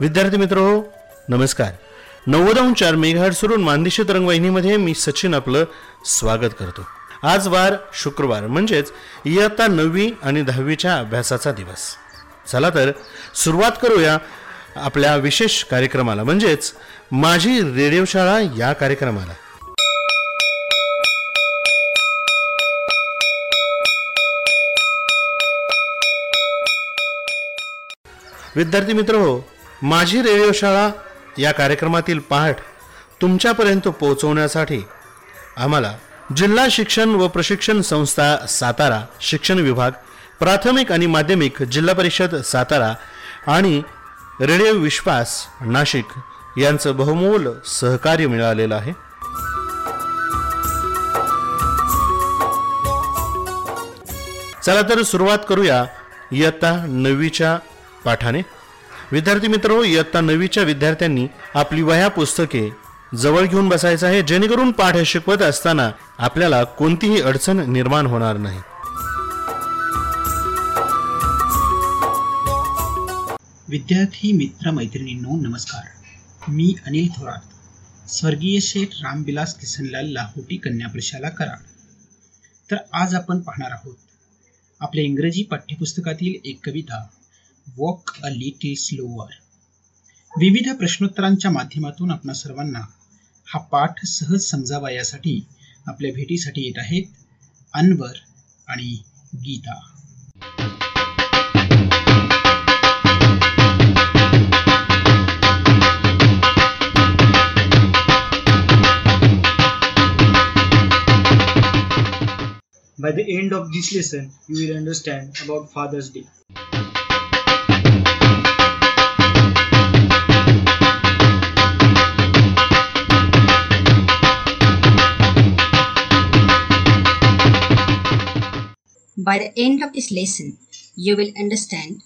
विद्यार्थी मित्र हो नमस्कार. नव्वद अंश चार मेघाड सुरून मानदेशी तरंगवाहिनीमध्ये मी सचिन आपलं स्वागत करतो. आज वार शुक्रवार म्हणजेच इयत्ता नववी आणि दहावीच्या अभ्यासाचा दिवस. चला तर सुरुवात करूया आपल्या विशेष कार्यक्रमाला म्हणजेच माझी रेडिओ शाळा या कार्यक्रमाला. विद्यार्थी मित्र हो माझी रेडिओ शाळा या कार्यक्रमातील पाठ तुमच्यापर्यंत पोहोचवण्यासाठी आम्हाला जिल्हा शिक्षण व प्रशिक्षण संस्था सातारा शिक्षण विभाग प्राथमिक आणि माध्यमिक जिल्हा परिषद सातारा आणि रेडिओ विश्वास नाशिक यांचं बहुमोल सहकार्य मिळालेलं आहे. चला तर सुरुवात करूया इयत्ता नववीच्या पाठाने. विद्यार्थी मित्र इयत्ता नववीच्या विद्यार्थ्यांनी आपली वह्या पुस्तके जवळ घेऊन बसायचं आहे जेणेकरून पाठ शिकवत असताना आपल्याला कोणतीही अडचण निर्माण होणार नाही. विद्यार्थी मित्र मैत्रिणींनो नमस्कार. मी अनिल थोरात स्वर्गीय शेठ रामविलास किसनलाल लाहोटी कन्या प्रशाला कराड. तर आज आपण पाहणार आहोत आपल्या इंग्रजी पाठ्यपुस्तकातील एक कविता वॉक अ लिटिल स्लोअर विविध प्रश्नोत्तरांच्या माध्यमातून आपणा सर्वांना हा पाठ सहज समजावा यासाठी आपल्या भेटीसाठी येत आहेत अनवर आणि Gita By the end of this lesson, you will understand about Father's Day. By the end of this lesson, you will understand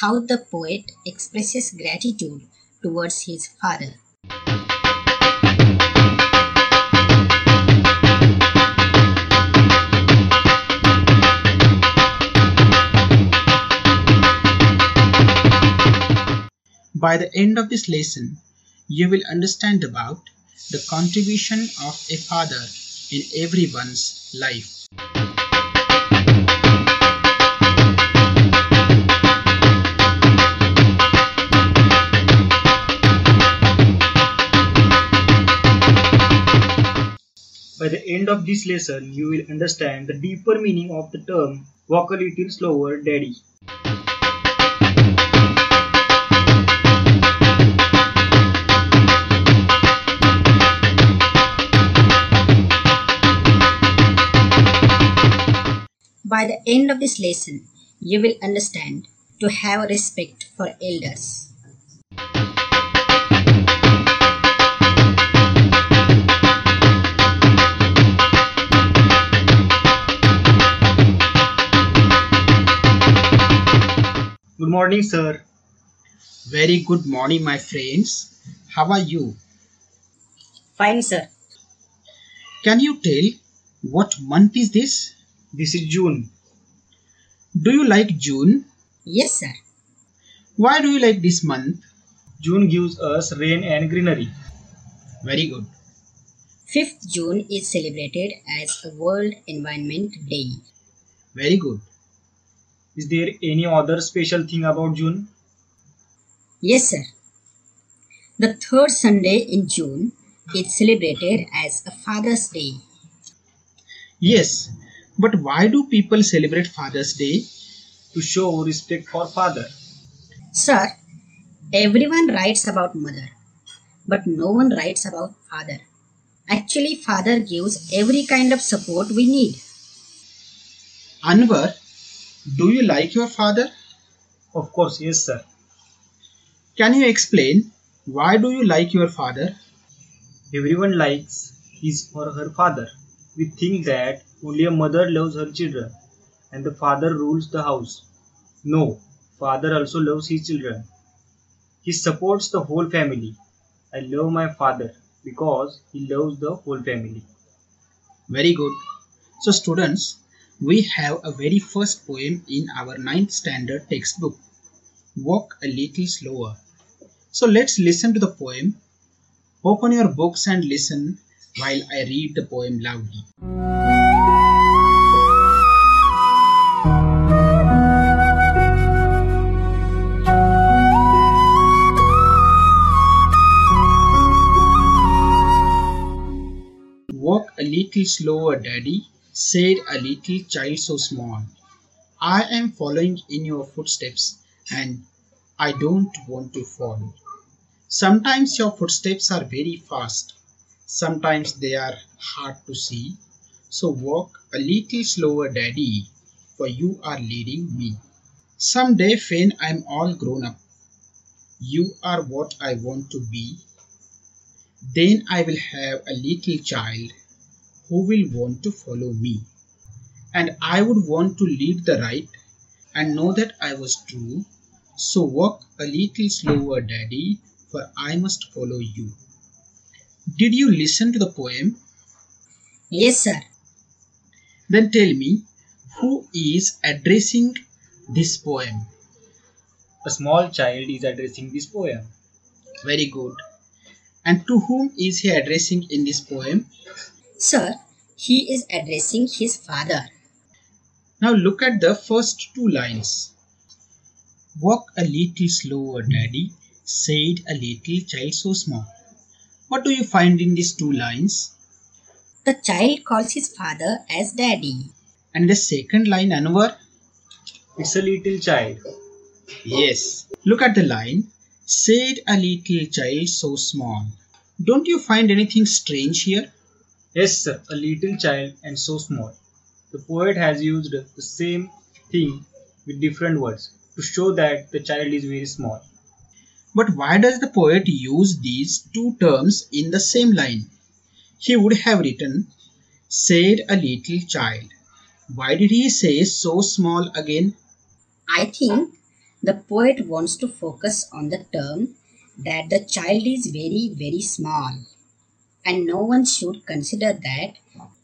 how the poet expresses gratitude towards his father. By the end of this lesson, you will understand about the contribution of a father in everyone's life. By the end of this lesson, you will understand the deeper meaning of the term walk a little slower, daddy. By the end of this lesson, you will understand to have respect for elders. Good morning, sir. Very good morning, my friends. How are you? Fine, sir. Can you tell what month is this? This is June. Do you like June? Yes, sir. Why do you like this month? June gives us rain and greenery. Very good. 5th June is celebrated as a World Environment Day. Very good. Is there any other special thing about June? Yes, sir. The third Sunday in June is celebrated as a Father's Day. Yes, but why do people celebrate Father's Day? To show respect for father. Sir, everyone writes about mother, but no one writes about father. Actually, father gives every kind of support we need. Anwar, do you like your father? Of course, yes, sir. Can you explain why do you like your father? Everyone likes his or her father. We think that only a mother loves her children and the father rules the house. No, father also loves his children. He supports the whole family. I love my father because he loves the whole family. Very good. So, students, we have a very first poem in our ninth standard textbook Walk a Little Slower. So let's listen to the poem. Open your books and listen while I read the poem loudly. Walk a little slower, Daddy, said a little child so small. I am following in your footsteps and I don't want to fall. Sometimes your footsteps are very fast, sometimes they are hard to see. So walk a little slower, Daddy, for you are leading me. Someday, when I'm all grown up, you are what I want to be. Then I will have a little child who will want to follow me. And I would want to lead the right and know that I was true. So walk a little slower, Daddy, for I must follow you. Did you listen to the poem? Yes, sir. Then tell me, who is addressing this poem? A small child is addressing this poem. Very good. And to whom is he addressing in this poem? Sir, he is addressing his father. Now look at the first two lines. Walk a little slower, Daddy, said a little child so small. What do you find in these two lines? The child calls his father as daddy. And the second line, Anwar? It's a little child. Yes. Look at the line. Said a little child so small. Don't you find anything strange here? Yes, sir, a little child and so small. The poet has used the same thing with different words to show that the child is very small. But why does the poet use these two terms in the same line? He would have written, said a little child. Why did he say so small again? I think the poet wants to focus on the term that the child is very, very small, and no one should consider that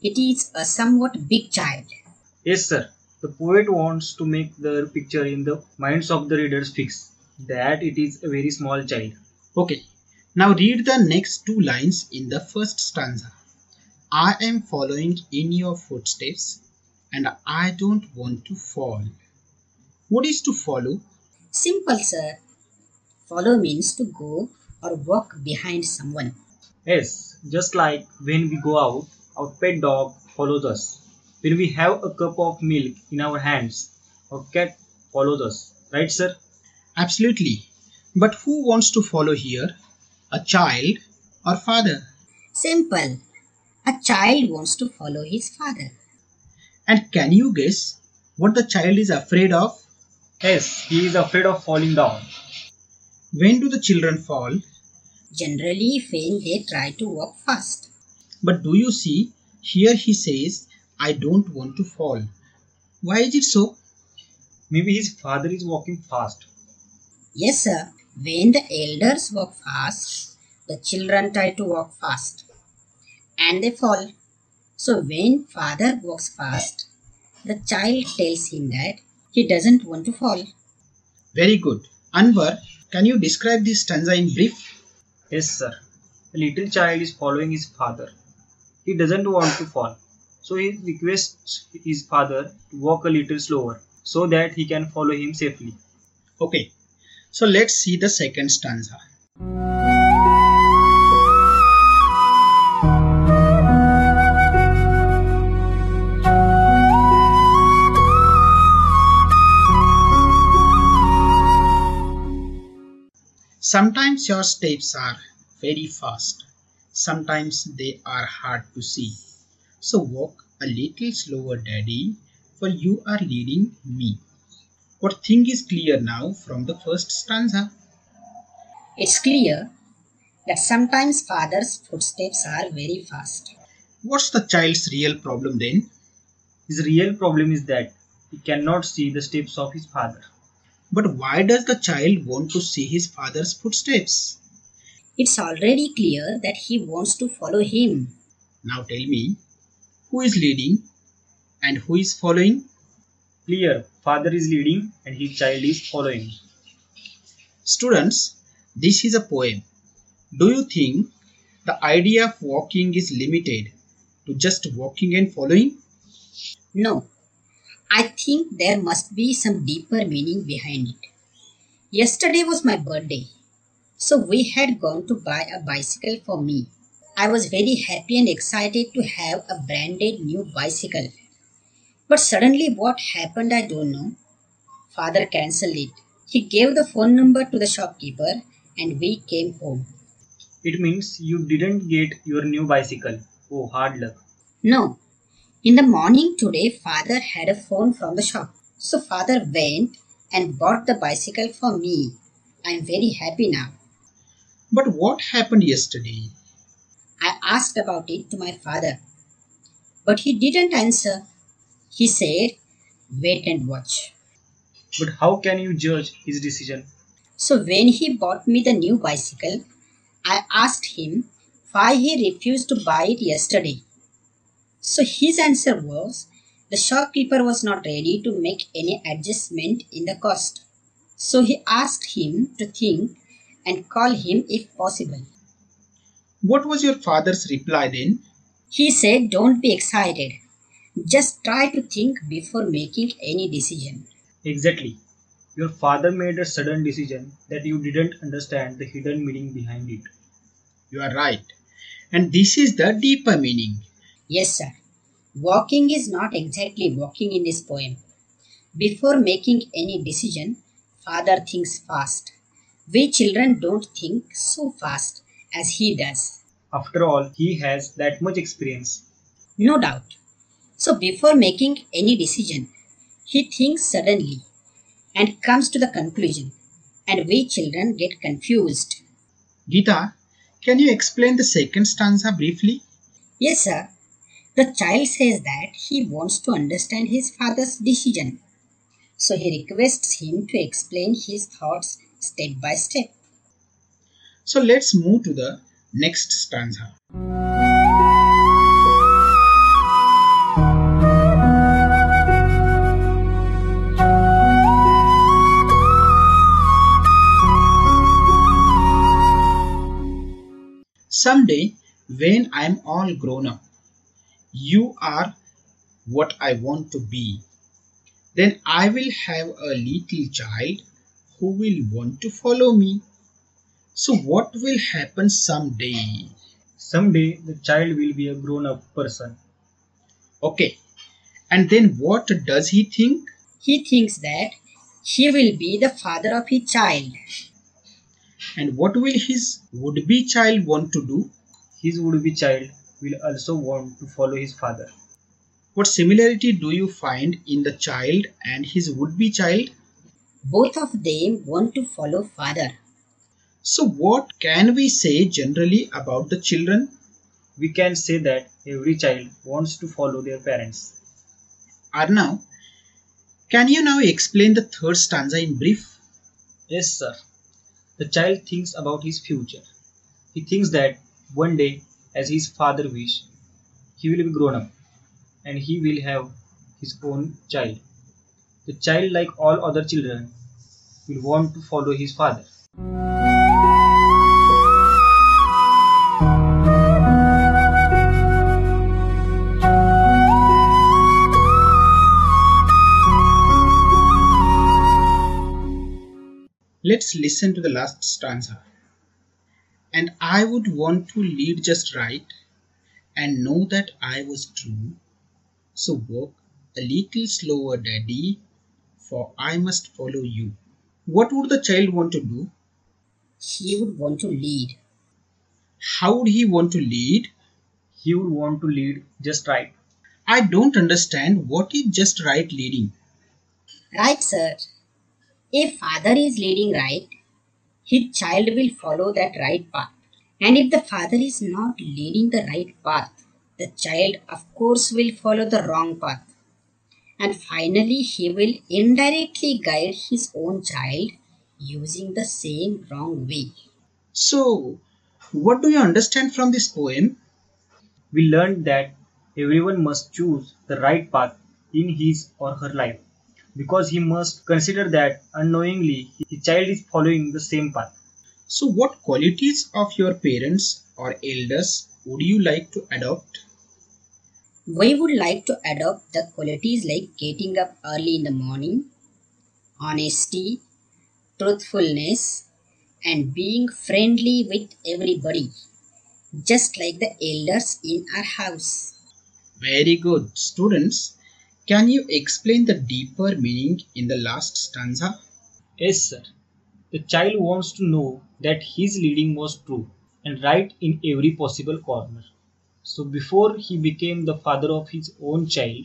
it is a somewhat big child. Yes, sir. The poet wants to make the picture in the minds of the readers fix that it is a very small child. Okay, now read the next two lines in the first stanza. I am following in your footsteps and I don't want to fall. What is to follow? Simple, sir. Follow means to go or walk behind someone. Yes, just like when we go out, our pet dog follows us. When we have a cup of milk in our hands, our cat follows us. Right, sir? Absolutely. But who wants to follow here? A child or father? Simple. A child wants to follow his father. And can you guess what the child is afraid of? Yes, he is afraid of falling down. When do the children fall? Generally, when they try to walk fast. But do you see, here he says, I don't want to fall. Why is it so? Maybe his father is walking fast. Yes, sir. When the elders walk fast, the children try to walk fast and they fall. So, when father walks fast, the child tells him that he doesn't want to fall. Very good. Anwar, can you describe this stanza in brief? Yes, sir. A little child is following his father. He doesn't want to fall. So he requests his father to walk a little slower so that he can follow him safely. Okay, so let's see the second stanza. Sometimes your steps are very fast, sometimes they are hard to see. So walk a little slower, Daddy, for you are leading me. What thing is clear now from the first stanza? It's clear that sometimes father's footsteps are very fast. What's the child's real problem then? His real problem is that he cannot see the steps of his father. But why does the child want to see his father's footsteps? It's already clear that he wants to follow him. Now tell me, who is leading and who is following? Clear, father is leading and his child is following. Students, this is a poem. Do you think the idea of walking is limited to just walking and following? No, I think there must be some deeper meaning behind it. Yesterday was my birthday, so we had gone to buy a bicycle for me. I was very happy and excited to have a branded new bicycle. But suddenly, what happened, I don't know. Father cancelled it. He gave the phone number to the shopkeeper and we came home. It means you didn't get your new bicycle. Oh, hard luck. No, in the morning today, father had a phone from the shop. So father went and bought the bicycle for me. I am very happy now. But what happened yesterday? I asked about it to my father. But he didn't answer. He said, wait and watch. But how can you judge his decision? So when he bought me the new bicycle, I asked him why he refused to buy it yesterday. So his answer was the shopkeeper was not ready to make any adjustment in the cost. So he asked him to think and call him if possible. What was your father's reply then? He said, Don't be excited. Just try to think before making any decision. Exactly. Your father made a sudden decision that you didn't understand the hidden meaning behind it. You are right. And this is the deeper meaning. Yes, sir. Walking is not exactly walking in this poem. Before making any decision, father thinks fast. We children don't think so fast as he does. After all, he has that much experience. No doubt. So before making any decision, he thinks suddenly and comes to the conclusion, and we children get confused. Gita, can you explain the second stanza briefly? Yes, sir. The child says that he wants to understand his father's decision. So he requests him to explain his thoughts step by step. So let's move to the next stanza. Someday, when I'm all grown up, you are what I want to be. Then I will have a little child who will want to follow me. So, what will happen someday? Someday the child will be a grown up person. Okay, and then what does he think? He thinks that he will be the father of his child. And what will his would be child want to do? His would be child will also want to follow his father. What similarity do you find in the child and his would be child? Both of them want to follow father. So, what can we say generally about the children? We can say that every child wants to follow their parents. Arnav, can you now explain the third stanza in brief? Yes, sir. The child thinks about his future. He thinks that one day, as his father wish, he will be grown up and he will have his own child. The child, like all other children, will want to follow his father. Let's listen to the last stanza. And I would want to lead just right and know that I was true. So walk a little slower, Daddy, for I must follow you. What would the child want to do? He would want to lead. How would he want to lead? He would want to lead just right. I don't understand what is just right leading. Right, sir. If father is leading right, his child will follow that right path. And if the father is not leading the right path, the child, of course, will follow the wrong path. And finally, he will indirectly guide his own child using the same wrong way. So, what do you understand from this poem? We learned that everyone must choose the right path in his or her life because he must consider that unknowingly his child is following the same path. So, what qualities of your parents or elders would you like to adopt? We would like to adopt the qualities like getting up early in the morning, honesty, truthfulness, and being friendly with everybody, just like the elders in our house. Very good. Students, can you explain the deeper meaning in the last stanza? Yes, sir. The child wants to know that his leading was true and right in every possible corner. So, before he became the father of his own child,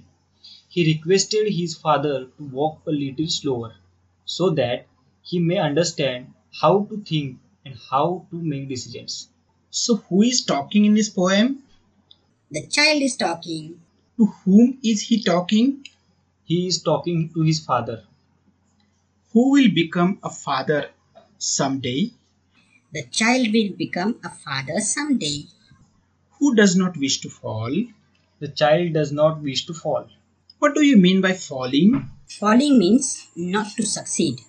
he requested his father to walk a little slower so that he may understand how to think and how to make decisions. So, who is talking in this poem? The child is talking. To whom is he talking? He is talking to his father. Who will become a father someday? The child will become a father someday. Who does not wish to fall? The child does not wish to fall. What do you mean by falling? Falling means not to succeed.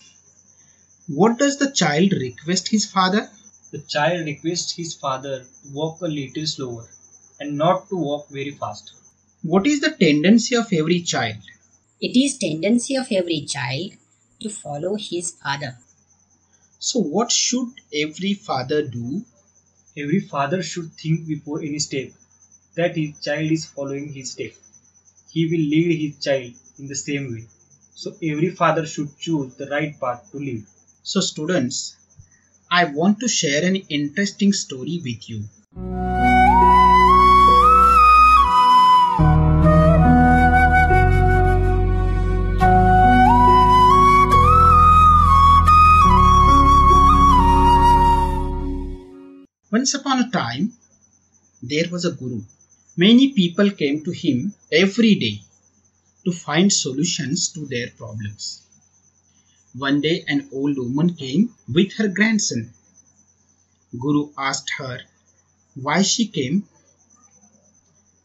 What does the child request his father? The child requests his father to walk a little slower and not to walk very fast. What is the tendency of every child? It is tendency of every child to follow his father. So, what should every father do? Every father should think before any step that his child is following his step. He will lead his child in the same way. So every father should choose the right path to lead. So, students, I want to share an interesting story with you. Once upon a time, there was a guru. Many people came to him every day to find solutions to their problems. One day, an old woman came with her grandson. Guru asked her why she came.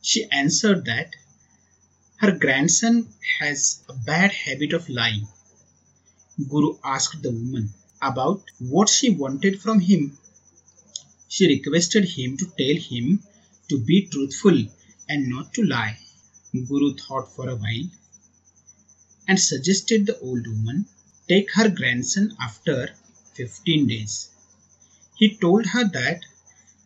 She answered that her grandson has a bad habit of lying. Guru asked the woman about what she wanted from him. She requested him to tell him to be truthful and not to lie. Guru thought for a while and suggested the old woman take her grandson after 15 days. He told her that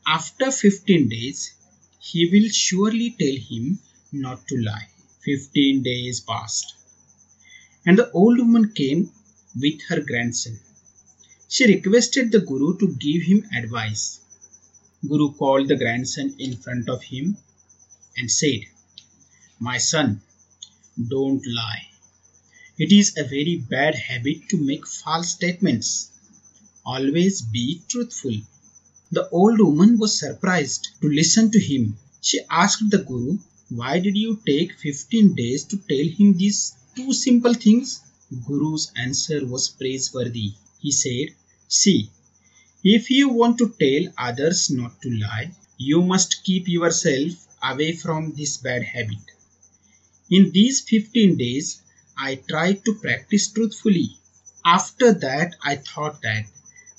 after 15 days he will surely tell him not to lie. 15 days passed and the old woman came with her grandson. She requested the Guru to give him advice. Guru called the grandson in front of him and said, My son, don't lie. It is a very bad habit to make false statements. Always be truthful. The old woman was surprised to listen to him. She asked the Guru, Why did you take 15 days to tell him these two simple things? Guru's answer was praiseworthy. He said, See, if you want to tell others not to lie, you must keep yourself away from this bad habit. In these 15 days, I tried to practice truthfully. After that, I thought that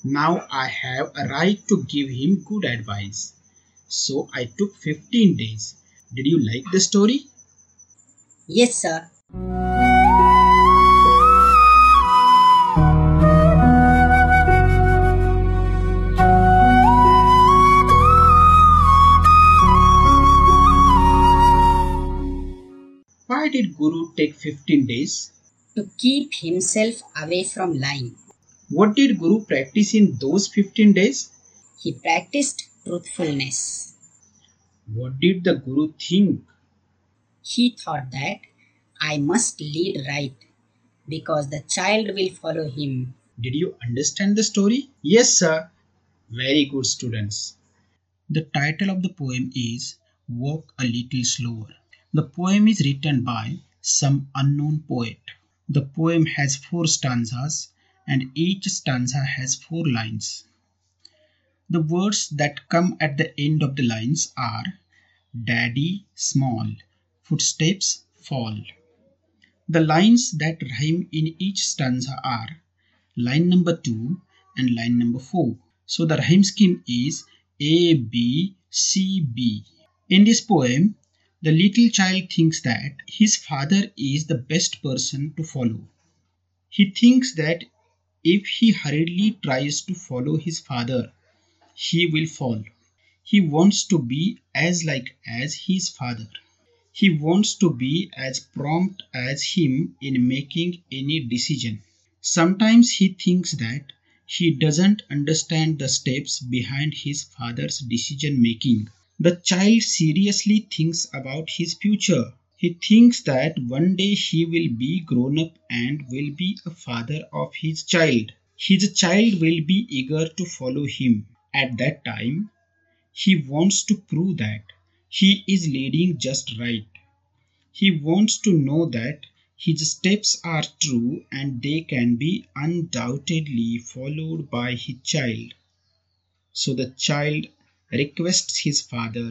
now I have a right to give him good advice. So I took 15 days. Did you like the story? Yes, sir. Take 15 days? To keep himself away from lying. What did Guru practice in those 15 days? He practiced truthfulness. What did the Guru think? He thought that I must lead right because the child will follow him. Did you understand the story? Yes, sir. Very good, students. The title of the poem is Walk a Little Slower. The poem is written by some unknown poet. The poem has four stanzas and each stanza has four lines. The words that come at the end of the lines are Daddy small, footsteps fall. The lines that rhyme in each stanza are line number 2 and line number 4. So the rhyme scheme is A B C B. In this poem, the little child thinks that his father is the best person to follow. He thinks that if he hurriedly tries to follow his father, he will fall. He wants to be as like as his father. He wants to be as prompt as him in making any decision. Sometimes he thinks that he doesn't understand the steps behind his father's decision making. The child seriously thinks about his future. He thinks that one day he will be grown up and will be a father of his child. His child will be eager to follow him. At that time, he wants to prove that he is leading just right. He wants to know that his steps are true and they can be undoubtedly followed by his child. So the child requests his father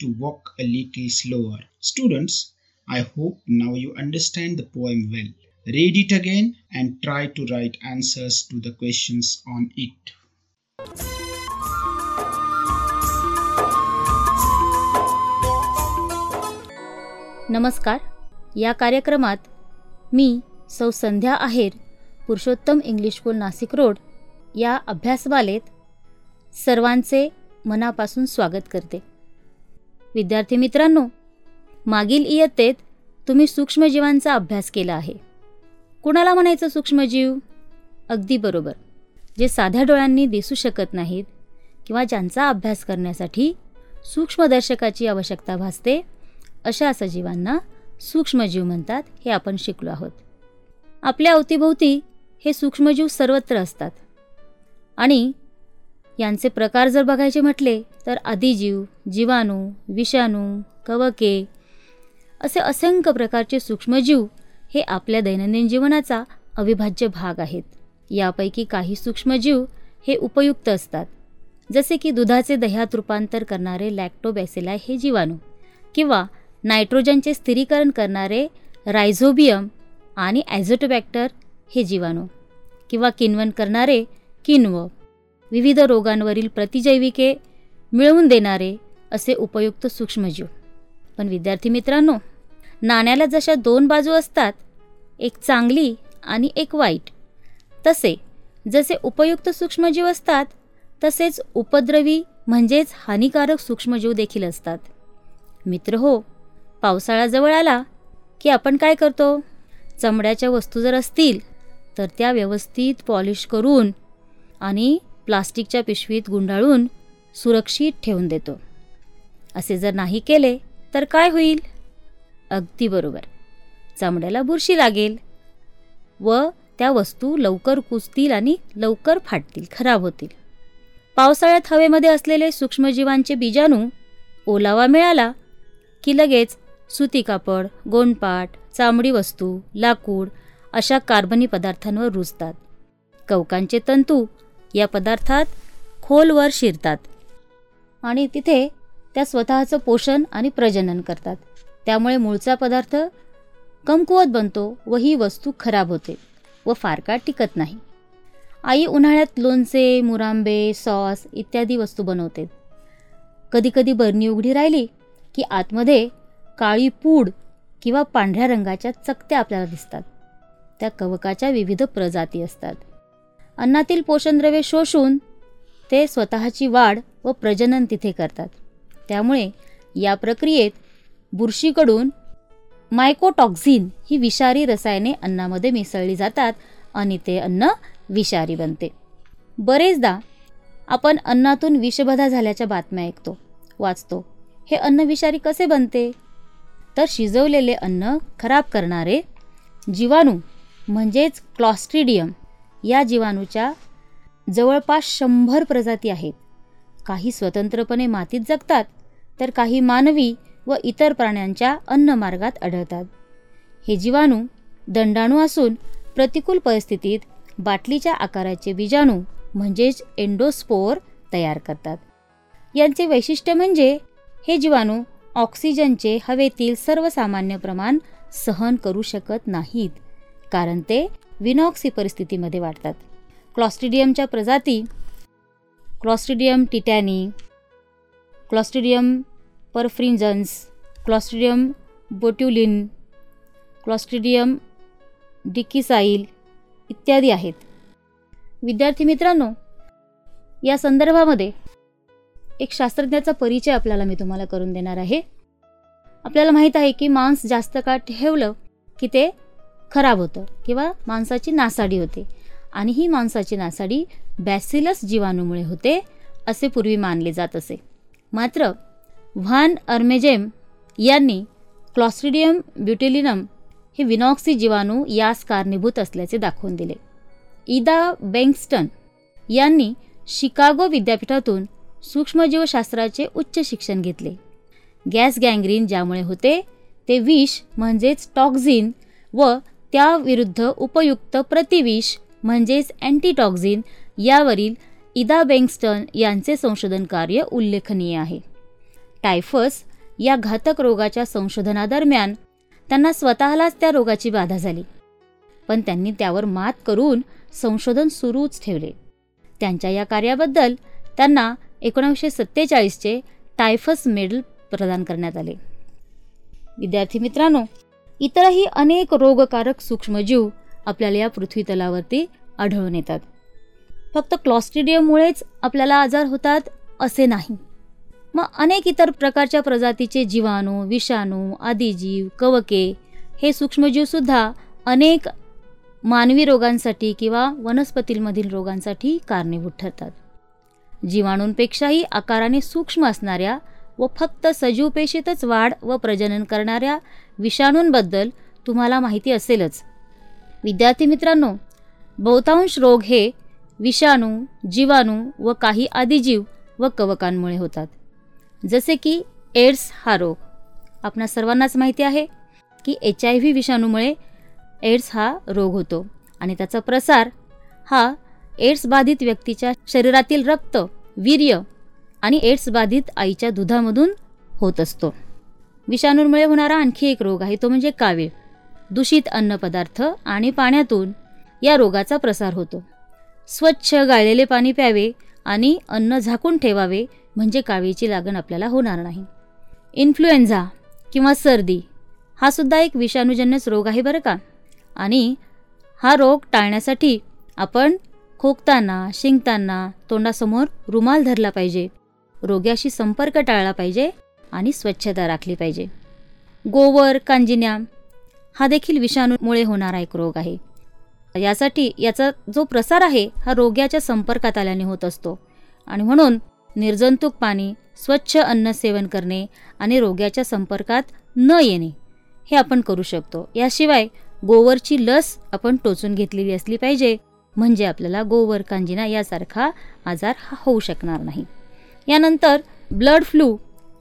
to walk a little slower. Students, I hope now you understand the poem well. Read it again and try to write answers to the questions on it. नमस्कार या कार्यक्रमात मी सौ Sandhya Aher Purushottam English school Nashik road या अभ्यासमालेत सर्वांचे मनापासून स्वागत करते. विद्यार्थी मित्रांनो मागील इयत्तेत तुम्ही सूक्ष्मजीवांचा अभ्यास केला आहे. कुणाला म्हणायचं सूक्ष्मजीव? अगदी बरोबर. जे साध्या डोळ्यांनी दिसू शकत नाहीत किंवा ज्यांचा अभ्यास करण्यासाठी सूक्ष्मदर्शकाची आवश्यकता भासते अशा सजीवांना सूक्ष्मजीव म्हणतात हे आपण शिकलो आहोत. आपल्या अवतीभोवती हे सूक्ष्मजीव सर्वत्र असतात. आणि यांचे प्रकार जर बघायचे म्हटले तर आदिजीव जीवाणू विषाणू कवके असे असंख्य प्रकारचे सूक्ष्मजीव हे आपल्या दैनंदिन जीवनाचा अविभाज्य भाग आहेत. यापैकी काही सूक्ष्मजीव हे उपयुक्त असतात जसे की दुधाचे दह्यात रूपांतर करणारे लॅक्टोबॅसिलाय हे जीवाणू किंवा नायट्रोजनचे स्थिरीकरण करणारे रायझोबियम आणि ॲझोटोबॅक्टर हे जीवाणू किंवा किन्वन करणारे किण्व. विविध रोगांवरील प्रतिजैविके मिळवून देणारे असे उपयुक्त सूक्ष्मजीव. पण विद्यार्थी मित्रांनो नाण्याला जशा दोन बाजू असतात एक चांगली आणि एक वाईट. तसे जसे उपयुक्त सूक्ष्मजीव असतात तसेच उपद्रवी म्हणजेच हानिकारक सूक्ष्मजीव देखील असतात. मित्र हो पावसाळा जवळ आला की आपण काय करतो? चमड्याच्या वस्तू जर असतील तर त्या व्यवस्थित पॉलिश करून आणि प्लास्टिकच्या पिशवीत गुंडाळून सुरक्षित ठेवून देतो. असे जर नाही केले तर काय होईल? अगदी बरोबर. चामड्याला बुरशी लागेल व त्या वस्तू लवकर कुजतील आणि लवकर फाटतील खराब होतील. पावसाळ्यात हवेमध्ये असलेले सूक्ष्मजीवांचे बीजाणू ओलावा मिळाला की लगेच सुती कापड गोंडपाट चामडी वस्तू लाकूड अशा कार्बनी पदार्थांवर रुजतात. कवकांचे तंतू या पदार्थात खोलवर शिरतात आणि तिथे त्या स्वतःचं पोषण आणि प्रजनन करतात. त्यामुळे मूळचा पदार्थ कमकुवत बनतो व ही वस्तू खराब होते व फार काळ टिकत नाही. आई उन्हाळ्यात लोणचे मुरांबे सॉस इत्यादी वस्तू बनवते. कधीकधी बरणी उघडी राहिली की आतमध्ये काळी पूड किंवा पांढऱ्या रंगाच्या चकत्या आपल्याला दिसतात. त्या कवकाच्या विविध प्रजाती असतात. अन्नातील पोषणद्रव्ये शोषून ते स्वतःची वाढ व प्रजनन तिथे करतात. त्यामुळे या प्रक्रियेत बुरशीकडून मायकोटॉक्झिन ही विषारी रसायने अन्नामध्ये मिसळली जातात आणि ते अन्न विषारी बनते. बरेचदा आपण अन्नातून विषबाधा झाल्याच्या बातम्या ऐकतो वाचतो. हे अन्न विषारी कसे बनते? तर शिजवलेले अन्न खराब करणारे जीवाणू म्हणजेच क्लॉस्ट्रिडियम या जीवाणूच्या जवळपास शंभर प्रजाती आहेत. काही स्वतंत्रपणे मातीत जगतात तर काही मानवी व इतर प्राण्यांच्या अन्नमार्गात आढळतात. हे जीवाणू दंडाणू असून प्रतिकूल परिस्थितीत बाटलीच्या आकाराचे बीजाणू म्हणजेच एंडोस्पोअर तयार करतात. यांचे वैशिष्ट्य म्हणजे हे जीवाणू ऑक्सिजनचे हवेतील सर्वसामान्य प्रमाण सहन करू शकत नाहीत कारण ते विनॉक्सी परिस्थितीमध्ये वाढतात. क्लॉस्टिडियमच्या प्रजाती क्लॉस्टिडियम टिटॅनी क्लॉस्टिडियम परफ्रिंजन्स क्लॉस्टिडियम बोट्युलिन क्लॉस्टिडियम डिकिसाईल इत्यादी आहेत. विद्यार्थी मित्रांनो या संदर्भामध्ये एक शास्त्रज्ञाचा परिचय आपल्याला मी तुम्हाला करून देणार आहे. आपल्याला माहीत आहे की मांस जास्त काळ ठेवलं की ते खराब होतं किंवा माणसाची नासाडी होते. आणि ही माणसाची नासाडी बॅसिलस जीवाणूमुळे होते असे पूर्वी मानले जात असे. मात्र व्हान अर्मेजेम यांनी क्लॉस्ट्रिडियम ब्युटेलिनम हे विनॉक्सी जीवाणू यास कारणीभूत असल्याचे दाखवून दिले. इदा बेंगस्टन यांनी शिकागो विद्यापीठातून सूक्ष्मजीवशास्त्राचे उच्च शिक्षण घेतले. गॅस गँग्रीन ज्यामुळे होते ते विष म्हणजेच टॉक्झिन व त्याविरुद्ध उपयुक्त प्रतिविष म्हणजेच अँटीटॉक्झिन यावरील इदा बेंगस्टन यांचे संशोधन कार्य उल्लेखनीय आहे. टायफस या घातक रोगाच्या संशोधनादरम्यान त्यांना स्वतःलाच त्या रोगाची बाधा झाली. पण त्यांनी त्यावर मात करून संशोधन सुरूच ठेवले. त्यांच्या या कार्याबद्दल त्यांना एकोणीसशे सत्तेचाळीसचे टायफस मेडल प्रदान करण्यात आले. विद्यार्थी मित्रांनो इतरही अनेक रोगकारक सूक्ष्मजीव आपल्याला या पृथ्वीतलावरती आढळून येतात. फक्त क्लॉस्ट्रिडियममुळेच आपल्याला आजार होतात असे नाही. मग अनेक इतर प्रकारच्या प्रजातीचे जीवाणू विषाणू आदिजीव कवके हे सूक्ष्मजीवसुद्धा अनेक मानवी रोगांसाठी किंवा वनस्पतींमधील रोगांसाठी कारणीभूत ठरतात. जीवाणूंपेक्षाही आकाराने सूक्ष्म असणाऱ्या व फक्त सजीव पेशीतच वाढ व प्रजनन करणाऱ्या विषाणूंबद्दल तुम्हाला माहिती असेलच. विद्यार्थी मित्रांनो बहुतांश रोग हे विषाणू जीवाणू व काही आदिजीव व कवकांमुळे होतात. जसे की एड्स हा रोग. आपणा सर्वांनाच माहिती आहे की एच आय व्ही विषाणूमुळे एड्स हा रोग होतो आणि त्याचा प्रसार हा एड्स बाधित व्यक्तीच्या शरीरातील रक्त वीर्य आणि एड्स बाधित आईच्या दुधामधून होत असतो. विषाणूंमुळे होणारा आणखी एक रोग आहे तो म्हणजे कावीळ. दूषित अन्नपदार्थ आणि पाण्यातून या रोगाचा प्रसार होतो. स्वच्छ गाळलेले पाणी प्यावे आणि अन्न झाकून ठेवावे म्हणजे कावीळची लागण आपल्याला होणार नाही. इन्फ्लुएन्झा किंवा सर्दी हा सुद्धा एक विषाणूजन्यच रोग आहे बरं का? आणि हा रोग टाळण्यासाठी आपण खोकताना शिंकताना तोंडासमोर रुमाल धरला पाहिजे. रोग्याशी संपर्क टाळला पाहिजे आणि स्वच्छता राखली पाहिजे. गोवर कांजिन्या हा देखील विषाणूमुळे होणारा एक रोग आहे. यासाठी याचा जो प्रसार आहे हा रोग्याच्या संपर्कात आल्याने होत असतो. आणि म्हणून निर्जंतुक पाणी स्वच्छ अन्न सेवन करणे आणि रोग्याच्या संपर्कात न येणे हे आपण करू शकतो. याशिवाय गोवरची लस आपण टोचून घेतलेली असली पाहिजे. म्हणजे आपल्याला गोवर कांजिना यासारखा आजार हा होऊ शकणार नाही. यानंतर bird flu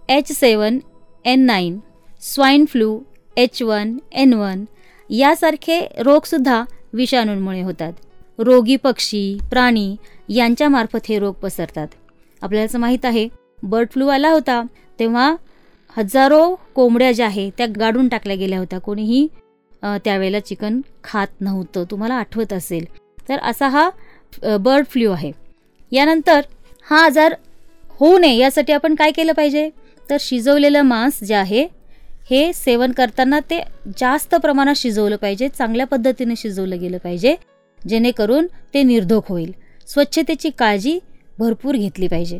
H seven N nine swine flu H one N one यासारखे रोगसुद्धा विषाणूंमुळे होतात. रोगी पक्षी प्राणी यांच्यामार्फत हे रोग पसरतात. आपल्याला माहीत आहे बर्ड फ्लू आला होता तेव्हा हजारो कोंबड्या ज्या आहे त्या गाडून टाकल्या गेल्या होत्या. कोणीही त्यावेळेला चिकन खात नव्हतं. तुम्हाला आठवत असेल. तर असा हा बर्ड फ्लू आहे. यानंतर हा आजार होऊ नये यासाठी आपण काय केलं पाहिजे? तर शिजवलेलं मांस जे आहे हे सेवन करताना ते जास्त प्रमाणात शिजवलं पाहिजे चांगल्या पद्धतीने शिजवलं गेलं पाहिजे जेणेकरून ते निर्धोक होईल. स्वच्छतेची काळजी भरपूर घेतली पाहिजे.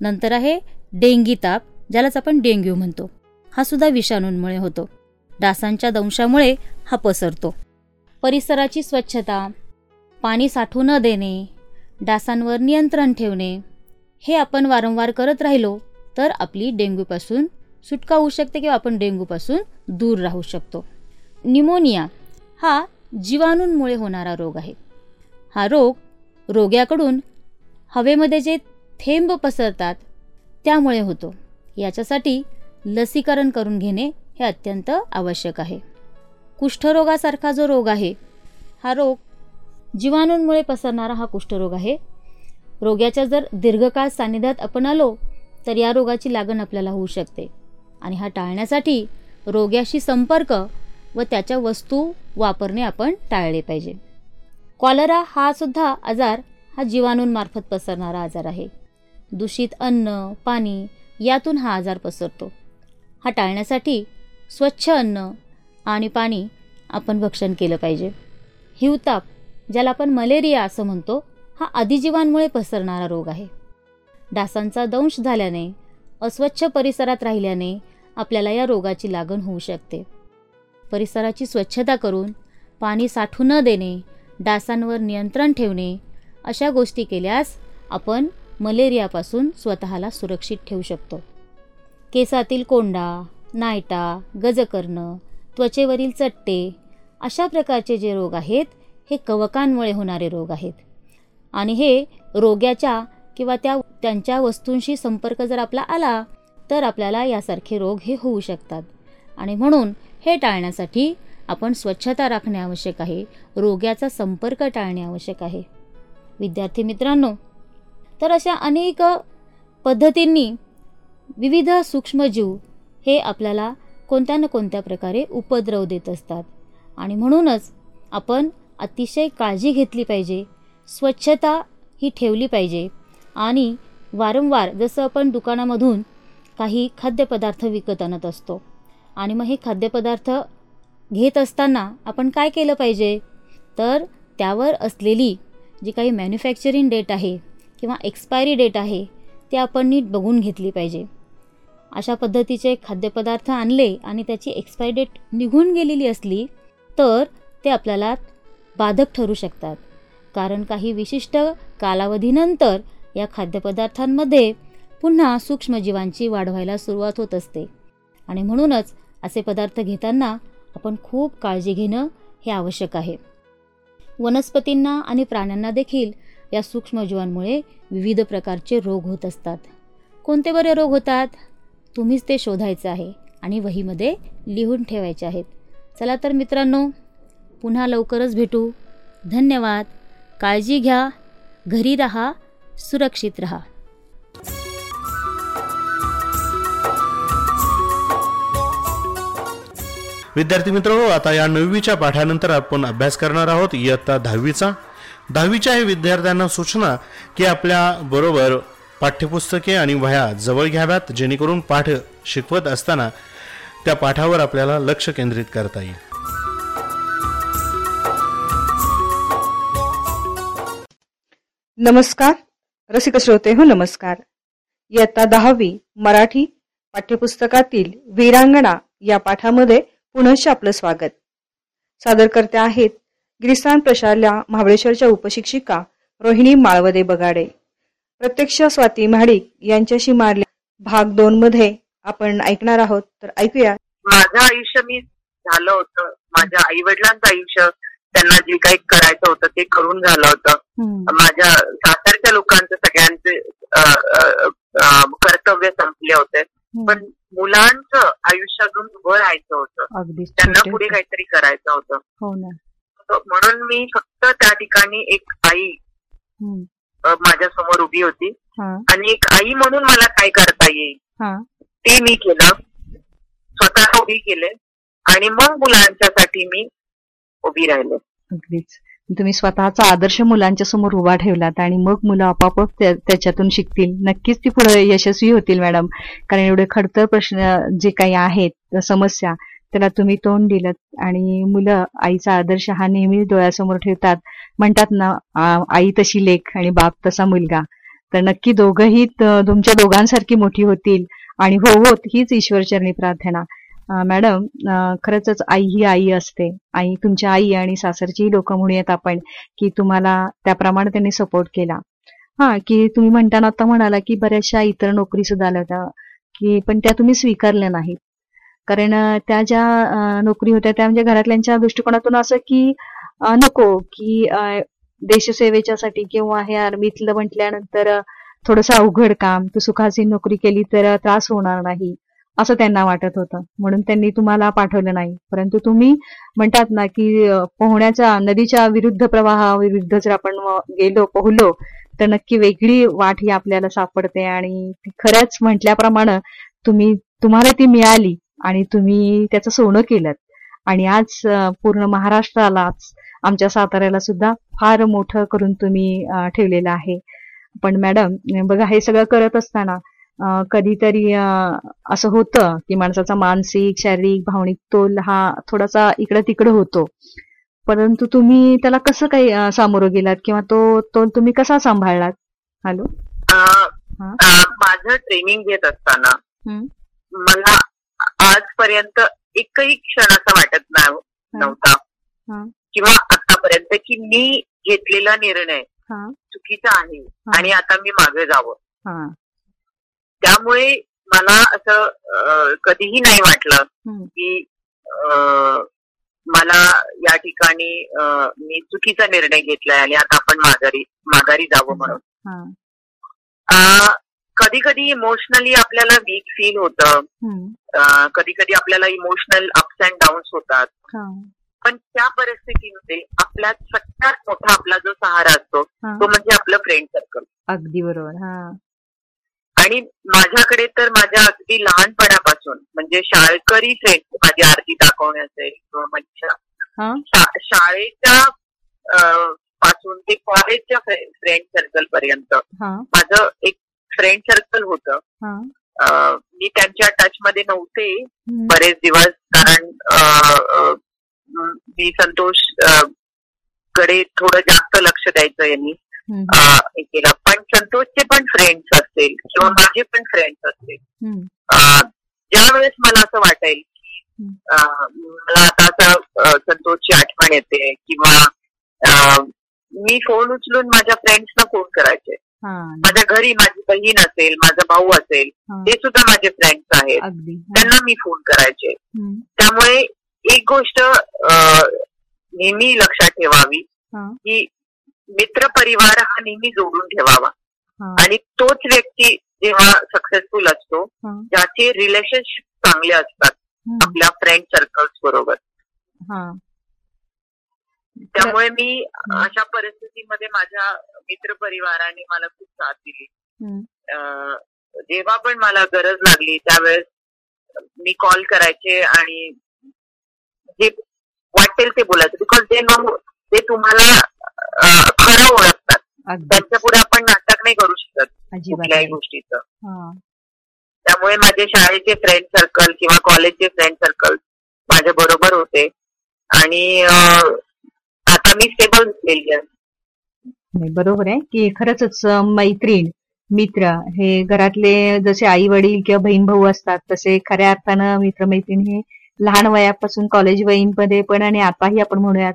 नंतर आहे डेंगी ताप ज्यालाच आपण डेंग्यू म्हणतो. हा सुद्धा विषाणूंमुळे होतो. डासांच्या दंशामुळे हा पसरतो. परिसराची स्वच्छता पाणी साठू न देणे डासांवर नियंत्रण ठेवणे हे आपण वारंवार करत राहिलो तर आपली डेंग्यूपासून सुटका होऊ शकते किंवा आपण डेंग्यूपासून दूर राहू शकतो. निमोनिया हा जीवाणूंमुळे होणारा रोग आहे. हा रोग रोग्याकडून हवेमध्ये जे थेंब पसरतात त्यामुळे होतो. याच्यासाठी लसीकरण करून घेणे हे अत्यंत आवश्यक आहे. कुष्ठरोगासारखा जो रोग आहे हा रोग जीवाणूंमुळे पसरणारा हा कुष्ठरोग आहे रोग्याच्या जर दीर्घकाळ सान्निध्यात आपण आलो तर या रोगाची लागण आपल्याला होऊ शकते. आणि हा टाळण्यासाठी रोग्याशी संपर्क व त्याच्या वस्तू वापरणे आपण टाळले पाहिजे. कॉलरा हा सुद्धा आजार हा जीवाणूंमार्फत पसरणारा आजार आहे. दूषित अन्न पाणी यातून हा आजार पसरतो. हा टाळण्यासाठी स्वच्छ अन्न आणि पाणी आपण भक्षण केलं पाहिजे. हिवताप ज्याला आपण मलेरिया असं म्हणतो हा अधिजीवांमुळे पसरणारा रोग आहे. डासांचा दंश झाल्याने अस्वच्छ परिसरात राहिल्याने आपल्याला या रोगाची लागण होऊ शकते. परिसराची स्वच्छता करून पाणी साठू न देणे डासांवर नियंत्रण ठेवणे अशा गोष्टी केल्यास आपण मलेरियापासून स्वतःला सुरक्षित ठेवू शकतो. केसातील कोंडा नायटा गजकर्ण त्वचेवरील चट्टे अशा प्रकारचे जे रोग आहेत हे कवकांमुळे होणारे रोग आहेत. आणि हे रोग्याच्या किंवा त्या त्यांच्या वस्तूंशी संपर्क जर आपला आला तर आपल्याला यासारखे रोग हे होऊ शकतात. आणि म्हणून हे टाळण्यासाठी आपण स्वच्छता राखणे आवश्यक आहे रोग्याचा संपर्क टाळणे आवश्यक आहे. विद्यार्थी मित्रांनो तर अशा अनेक पद्धतींनी विविध सूक्ष्मजीव हे आपल्याला कोणत्या ना कोणत्या प्रकारे उपद्रव देत असतात. आणि म्हणूनच आपण अतिशय काळजी घेतली पाहिजे स्वच्छता ही ठेवली पाहिजे. आणि वारंवार जसं आपण दुकानामधून काही खाद्यपदार्थ विकत आणत असतो आणि मग हे खाद्यपदार्थ घेत असताना आपण काय केलं पाहिजे? तर त्यावर असलेली जी काही मॅन्युफॅक्चरिंग डेट आहे किंवा एक्सपायरी डेट आहे ते आपण नीट बघून घेतली पाहिजे. अशा पद्धतीचे खाद्यपदार्थ आणले आणि त्याची एक्सपायरी डेट निघून गेलेली असली तर ते आपल्याला बाधक ठरू शकतात. कारण काही विशिष्ट कालावधीनंतर या खाद्यपदार्थांमध्ये पुन्हा सूक्ष्मजीवांची वाढ व्हायला सुरुवात होत असते. आणि म्हणूनच असे पदार्थ घेताना आपण खूप काळजी घेणं हे आवश्यक आहे. वनस्पतींना आणि प्राण्यांना देखील या सूक्ष्मजीवांमुळे विविध प्रकारचे रोग होत असतात. कोणते बरे रोग होतात? तुम्हीच ते शोधायचं आहे आणि वहीमध्ये लिहून ठेवायचे आहेत. चला तर मित्रांनो पुन्हा लवकरच भेटू. धन्यवाद. काळजी घ्या घरी राहा सुरक्षित रहा. विद्यार्थी मित्र हो आता या नववीच्या पाठानंतर आपण अभ्यास करणार आहोत. इयत्ता दहावीचा. दहावीच्या हे विद्यार्थ्यांना सूचना की आपल्या बरोबर पाठ्यपुस्तके आणि वह्या जवळ घ्याव्यात जेणेकरून पाठ शिकवत असताना त्या पाठावर आपल्याला लक्ष केंद्रित करता येईल. नमस्कार. रसिक श्रोते हो नमस्कार. इयत्ता दहावी मराठी पाठ्यपुस्तकातील वीरांगणा या पाठामध्ये पुनश्च आपलं स्वागत. सादर करते आहेत गिरिस्थान प्रशाल्या महाबळेश्वरच्या उपशिक्षिका रोहिणी माळवदे बगाडे. प्रत्यक्ष स्वाती महाडिक यांच्याशी मारल्या भाग दोन मध्ये आपण ऐकणार आहोत. तर ऐकूया. माझं आयुष्य मी झालं होतं. माझ्या आई वडिलांचं आयुष्य त्यांना जे काही करायचं होतं ते करून झालं होतं. माझ्या सासरच्या लोकांचे सगळ्यांचे कर्तव्य संपले होते. पण मुलांचं आयुष्य अजून उभं राहायचं होतं. त्यांना पुढे काहीतरी करायचं होतं. हो म्हणून मी फक्त त्या ठिकाणी एक आई माझ्यासमोर उभी होती. हा. आणि एक आई म्हणून मला काय करता येईल? हा. ते मी केलं. स्वतः उभी केले. आणि मग मुलांच्यासाठी मी उभी राहिले अगदीच. तुम्ही स्वतःचा आदर्श मुलांच्या समोर उभा ठेवलात आणि मग मुलं आपापच त्याच्यातून शिकतील. नक्कीच ती पुढे यशस्वी होतील मॅडम. कारण एवढे खडतर प्रश्न जे काही आहेत समस्या त्याला तुम्ही तोंड दिलं आणि मुलं आईचा आदर्श हा नेहमी डोळ्यासमोर ठेवतात. म्हणतात ना आई तशी लेख आणि बाप तसा मुलगा. तर नक्की दोघंही तुमच्या दोघांसारखी मोठी होतील. आणि हो होत हीच ईश्वरचरणी प्रार्थना. मॅडम खरंच आई ही आई असते. आई तुमच्या आई आणि सासरची लोक म्हणूयात आपण की तुम्हाला त्याप्रमाणे त्यांनी सपोर्ट केला. हा की तुम्ही म्हणताना आता म्हणाला की बऱ्याचशा इतर नोकरी सुद्धा आल्या होत्या की पण त्या तुम्ही स्वीकारल्या नाहीत. कारण त्या ज्या नोकरी होत्या त्या म्हणजे घरातल्यांच्या दृष्टिकोनातून असं की नको की देशसेवेच्यासाठी किंवा हे आर्मीतलं म्हटल्यानंतर थोडंसं अवघड काम तू सुखासीन नोकरी केली तर त्रास होणार नाही. असं त्यांना वाटत होतं. म्हणून त्यांनी तुम्हाला पाठवलं नाही. परंतु तुम्ही म्हणतात ना की पोहण्याच्या नदीच्या विरुद्ध प्रवाहाविरुद्ध जर आपण गेलो पोहलो तर नक्की वेगळी वाट ही आपल्याला सापडते. आणि ती खरंच म्हटल्याप्रमाणे तुम्ही तुम्हाला ती मिळाली आणि तुम्ही त्याचं सोनं केलं आणि आज पूर्ण महाराष्ट्रालाच आमच्या साताऱ्याला सुद्धा फार मोठं करून तुम्ही ठेवलेलं आहे. पण मॅडम बघा हे सगळं करत असताना कधीतरी असं होतं की माणसाचा मानसिक शारीरिक भावनिक तोल हा थोडासा इकडं तिकडं होतो. परंतु तुम्ही त्याला कसं काही सामोरं गेलात किंवा तो तोल तुम्ही कसा सांभाळलात? हॅलो? माझं ट्रेनिंग घेत असताना मला आजपर्यंत एकही क्षण असं वाटत नव्हता. किंवा आतापर्यंत की मी घेतलेला निर्णय चुकीचा आहे आणि आता मी मागे जावं. त्यामुळे मला असं कधीही नाही वाटलं की मला या ठिकाणी मी चुकीचा निर्णय घेतलाय आणि आता आपण माघारी माघारी जावं म्हणून. कधी कधी इमोशनली आपल्याला वीक फील होतं. कधी कधी आपल्याला इमोशनल अप्स अँड डाऊन्स होतात. पण त्या परिस्थितीमध्ये आपला सगळ्यात मोठा आपला जो सहारा असतो तो म्हणजे आपलं फ्रेंड सर्कल अगदी बरोबर आणि माझ्याकडे तर माझ्या अगदी लहानपणापासून म्हणजे शाळकरी फ्रेंड माझी आरती दाखवणे असेल किंवा माझ्या शाळेच्या पासून ते कॉलेजच्या फ्रेंड सर्कल पर्यंत. माझं एक फ्रेंड सर्कल होतं. मी त्यांच्या टच मध्ये नव्हते. बरेच दिवस कारण मी संतोषकडे थोडं जास्त लक्ष द्यायचं यांनी. केलं. पण संतोषचे पण फ्रेंड्स असतील किंवा माझे पण फ्रेंड्स असतील. ज्या वेळेस मला असं वाटेल की मला आता असं संतोषची आठवण येते किंवा मी फोन उचलून माझ्या फ्रेंड्सना फोन करायचे. माझ्या घरी माझी बहीण असेल माझा भाऊ असेल ते सुद्धा माझे फ्रेंड्स आहेत. त्यांना मी फोन करायचे. त्यामुळे एक गोष्ट नेहमी लक्षात ठेवावी की मित्र परिवार हा नेहमी जोडून ठेवावा. आणि तोच व्यक्ती जेव्हा सक्सेसफुल असतो ज्याचे रिलेशनशिप चांगले असतात आपल्या फ्रेंड सर्कल्स बरोबर. त्यामुळे मी अशा परिस्थितीमध्ये माझ्या मित्र परिवाराने मला खूप साथ दिली. जेव्हा पण मला गरज लागली त्यावेळेस मी कॉल करायचे आणि जे वाटेल ते बोलायचं. बिकॉज ते ते तुम्हाला खरं ओळखतात. त्यांच्या पुढे आपण नाटक नाही करू शकत कुठल्याही गोष्टीचं. त्यामुळे माझे शाळेचे फ्रेंड सर्कल किंवा कॉलेजचे फ्रेंड सर्कल माझ्या बरोबर होते. आणि आता मी स्टेबल झालेली आहे. बरोबर आहे. की खरंच मैत्रीण मित्र हे घरातले जसे आई वडील किंवा बहीण भाऊ असतात तसे खऱ्या अर्थानं मित्रमैत्रीण हे लहान वयापासून कॉलेज वयीनमध्ये पण आणि आताही आपण म्हणूयात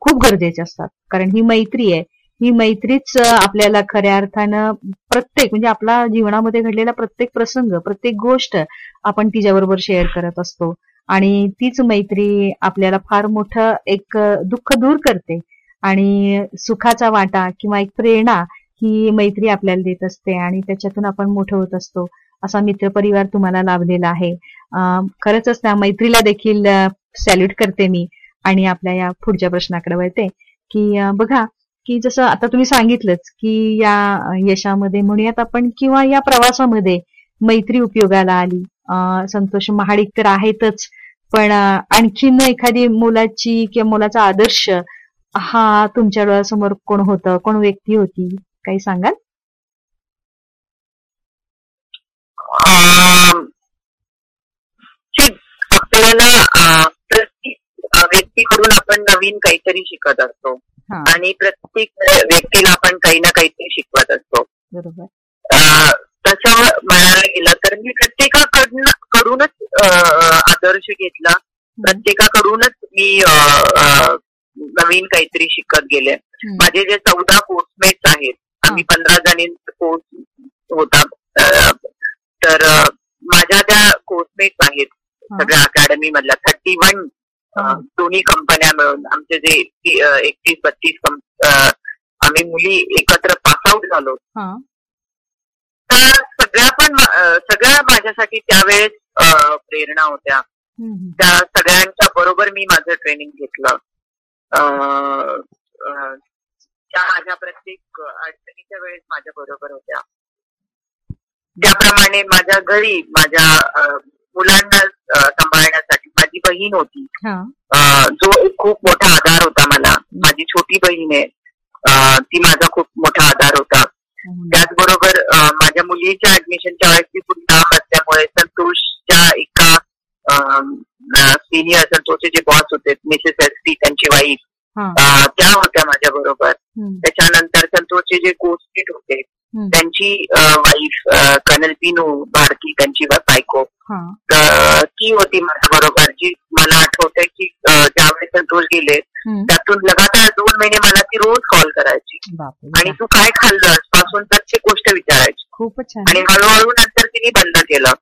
खूप गरजेचे असतात. कारण ही मैत्री आहे. ही मैत्रीच आपल्याला खऱ्या अर्थानं प्रत्येक म्हणजे आपला जीवनामध्ये घडलेला प्रत्येक प्रसंग प्रत्येक गोष्ट आपण तिच्याबरोबर शेअर करत असतो. आणि तीच मैत्री आपल्याला फार मोठं एक दुःख दूर करते. आणि सुखाचा वाटा किंवा एक प्रेरणा ही मैत्री आपल्याला देत असते आणि त्याच्यातून आपण मोठं होत असतो. असा मित्रपरिवार तुम्हाला लाभलेला आहे. खरंच त्या मैत्रीला देखील सॅल्यूट करते मी. आणि आपल्या या पुढच्या प्रश्नाकडे वळते की बघा की जसं आता तुम्ही सांगितलंच की या यशामध्ये म्हणूयात आपण किंवा या प्रवासामध्ये मैत्री उपयोगाला आली. संतोष महाडिक तर आहेतच पण आणखीन एखादी मुलाची किंवा मुलाचा आदर्श हा तुमच्या डोळ्यासमोर कोण होतं? कोण व्यक्ती होती? काही सांगाल? आपल्याला व्यक्तीकडून आपण नवीन काहीतरी शिकत असतो. आणि प्रत्येक व्यक्तीला आपण काही ना काहीतरी शिकवत असतो. तसं म्हणायला गेलं तर मी प्रत्येकाकडून कडूनच आदर्श घेतला. प्रत्येकाकडूनच मी नवीन काहीतरी शिकत गेले. माझे जे चौदा कोर्समेट्स आहेत आम्ही पंधरा जणींचा कोर्स होता. तर माझ्या त्या कोर्समेट्स आहेत सगळ्या अकॅडमी मधल्या थर्टी वन दोन्ही कंपन्या मिळून आमचे जे एकतीस बत्तीस आम्ही मुली एकत्र पासआउट झालो. तर सगळ्या पण सगळ्या माझ्यासाठी त्यावेळेस प्रेरणा होत्या. त्या सगळ्यांच्या बरोबर मी माझं ट्रेनिंग घेतलं. त्या माझ्या प्रत्येक अडचणीच्या वेळेस माझ्या बरोबर होत्या. त्याप्रमाणे माझ्या घरी माझ्या मुलांना सांभाळण्यासाठी बहीण होती. जो एक खूप मोठा आधार होता मला. माझी छोटी बहीण आहे. ती माझा खूप मोठा आधार होता. त्याचबरोबर माझ्या मुलीच्या ऍडमिशनच्या वेळेस ती खूप लांब असल्यामुळे संतोषच्या एका सिनियर संतोषचे जे बॉस होते मिसेस एस टी त्यांची वाईफ त्या होत्या माझ्या बरोबर त्याच्यानंतर संतोषचे जे कोस्टिट होते त्यांची वाईफ कर्नल पिनू भारती त्यांची बायको. ती होती माझ्या बरोबर जी मला आठवते की ज्यावेळेस संतोष गेले त्यातून लगातार दोन महिने मला ती रोज कॉल करायची. आणि तू काय खाल्लं पासून प्रत्येक गोष्ट विचारायची. खूपच आणि हळूहळू नंतर तिने बंद केलं.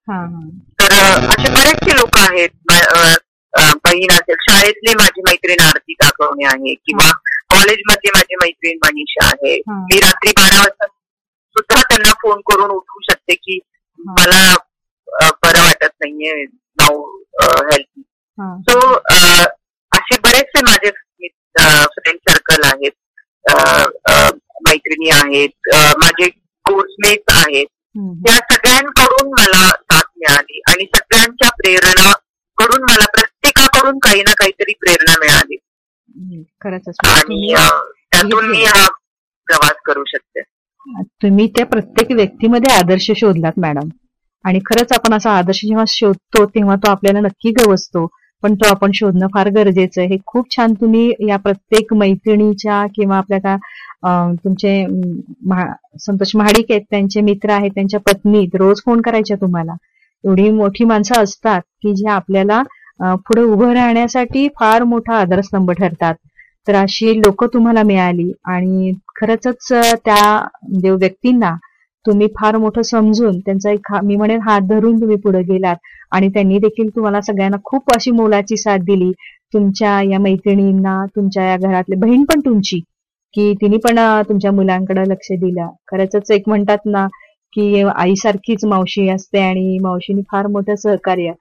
तर असे बरेचसे लोक आहेत बहीण असेल शाळेतली माझी मैत्रीण आरती दाखवणे आहे किंवा कॉलेजमध्ये माझी मैत्रीण मनीषा आहे. मी रात्री बारा वाजता सुद्धा त्यांना फोन करून उठवू शकते की मला बरं वाटत नाहीये नाव हेल्थ सो असे बरेचसे माझे फ्रेंड सर्कल आहेत. मैत्रिणी आहेत. माझे कोर्समेट आहेत. त्या सगळ्यांकडून मला साथ मिळाली आणि सगळ्यांच्या प्रेरणा कडून मला प्रत्येकाकडून काही ना काहीतरी प्रेरणा मिळाली. खरंच आणि त्यातून मी हा प्रवास करू शकते. तुम्ही त्या प्रत्येक व्यक्तीमध्ये आदर्श शोधलात मॅडम. आणि खरंच आपण असा आदर्श जेव्हा शोधतो तेव्हा तो आपल्याला नक्की गवसतो. पण तो आपण शोधणं फार गरजेचं आहे. हे खूप छान तुम्ही या प्रत्येक मैत्रिणीच्या किंवा आपल्या का तुमचे संतोष महाडिक आहेत त्यांचे मित्र आहेत त्यांच्या पत्नी रोज फोन करायच्या तुम्हाला. एवढी मोठी माणसं असतात की जे आपल्याला पुढे उभं राहण्यासाठी फार मोठा आधारस्तंभ ठरतात. तर अशी लोक तुम्हाला मिळाली आणि खरंच त्या देव व्यक्तींना तुम्ही फार मोठं समजून त्यांचा एक मी म्हणेन हात धरून तुम्ही पुढे गेलात आणि त्यांनी देखील तुम्हाला सगळ्यांना खूप अशी मोलाची साथ दिली. तुमच्या या मैत्रिणींना तुमच्या या घरातली बहीण पण तुमची की तिने पण तुमच्या मुलांकडे लक्ष दिलं. खरंच एक म्हणतात ना की आईसारखीच मावशी असते आणि मावशीने फार मोठं सहकार्य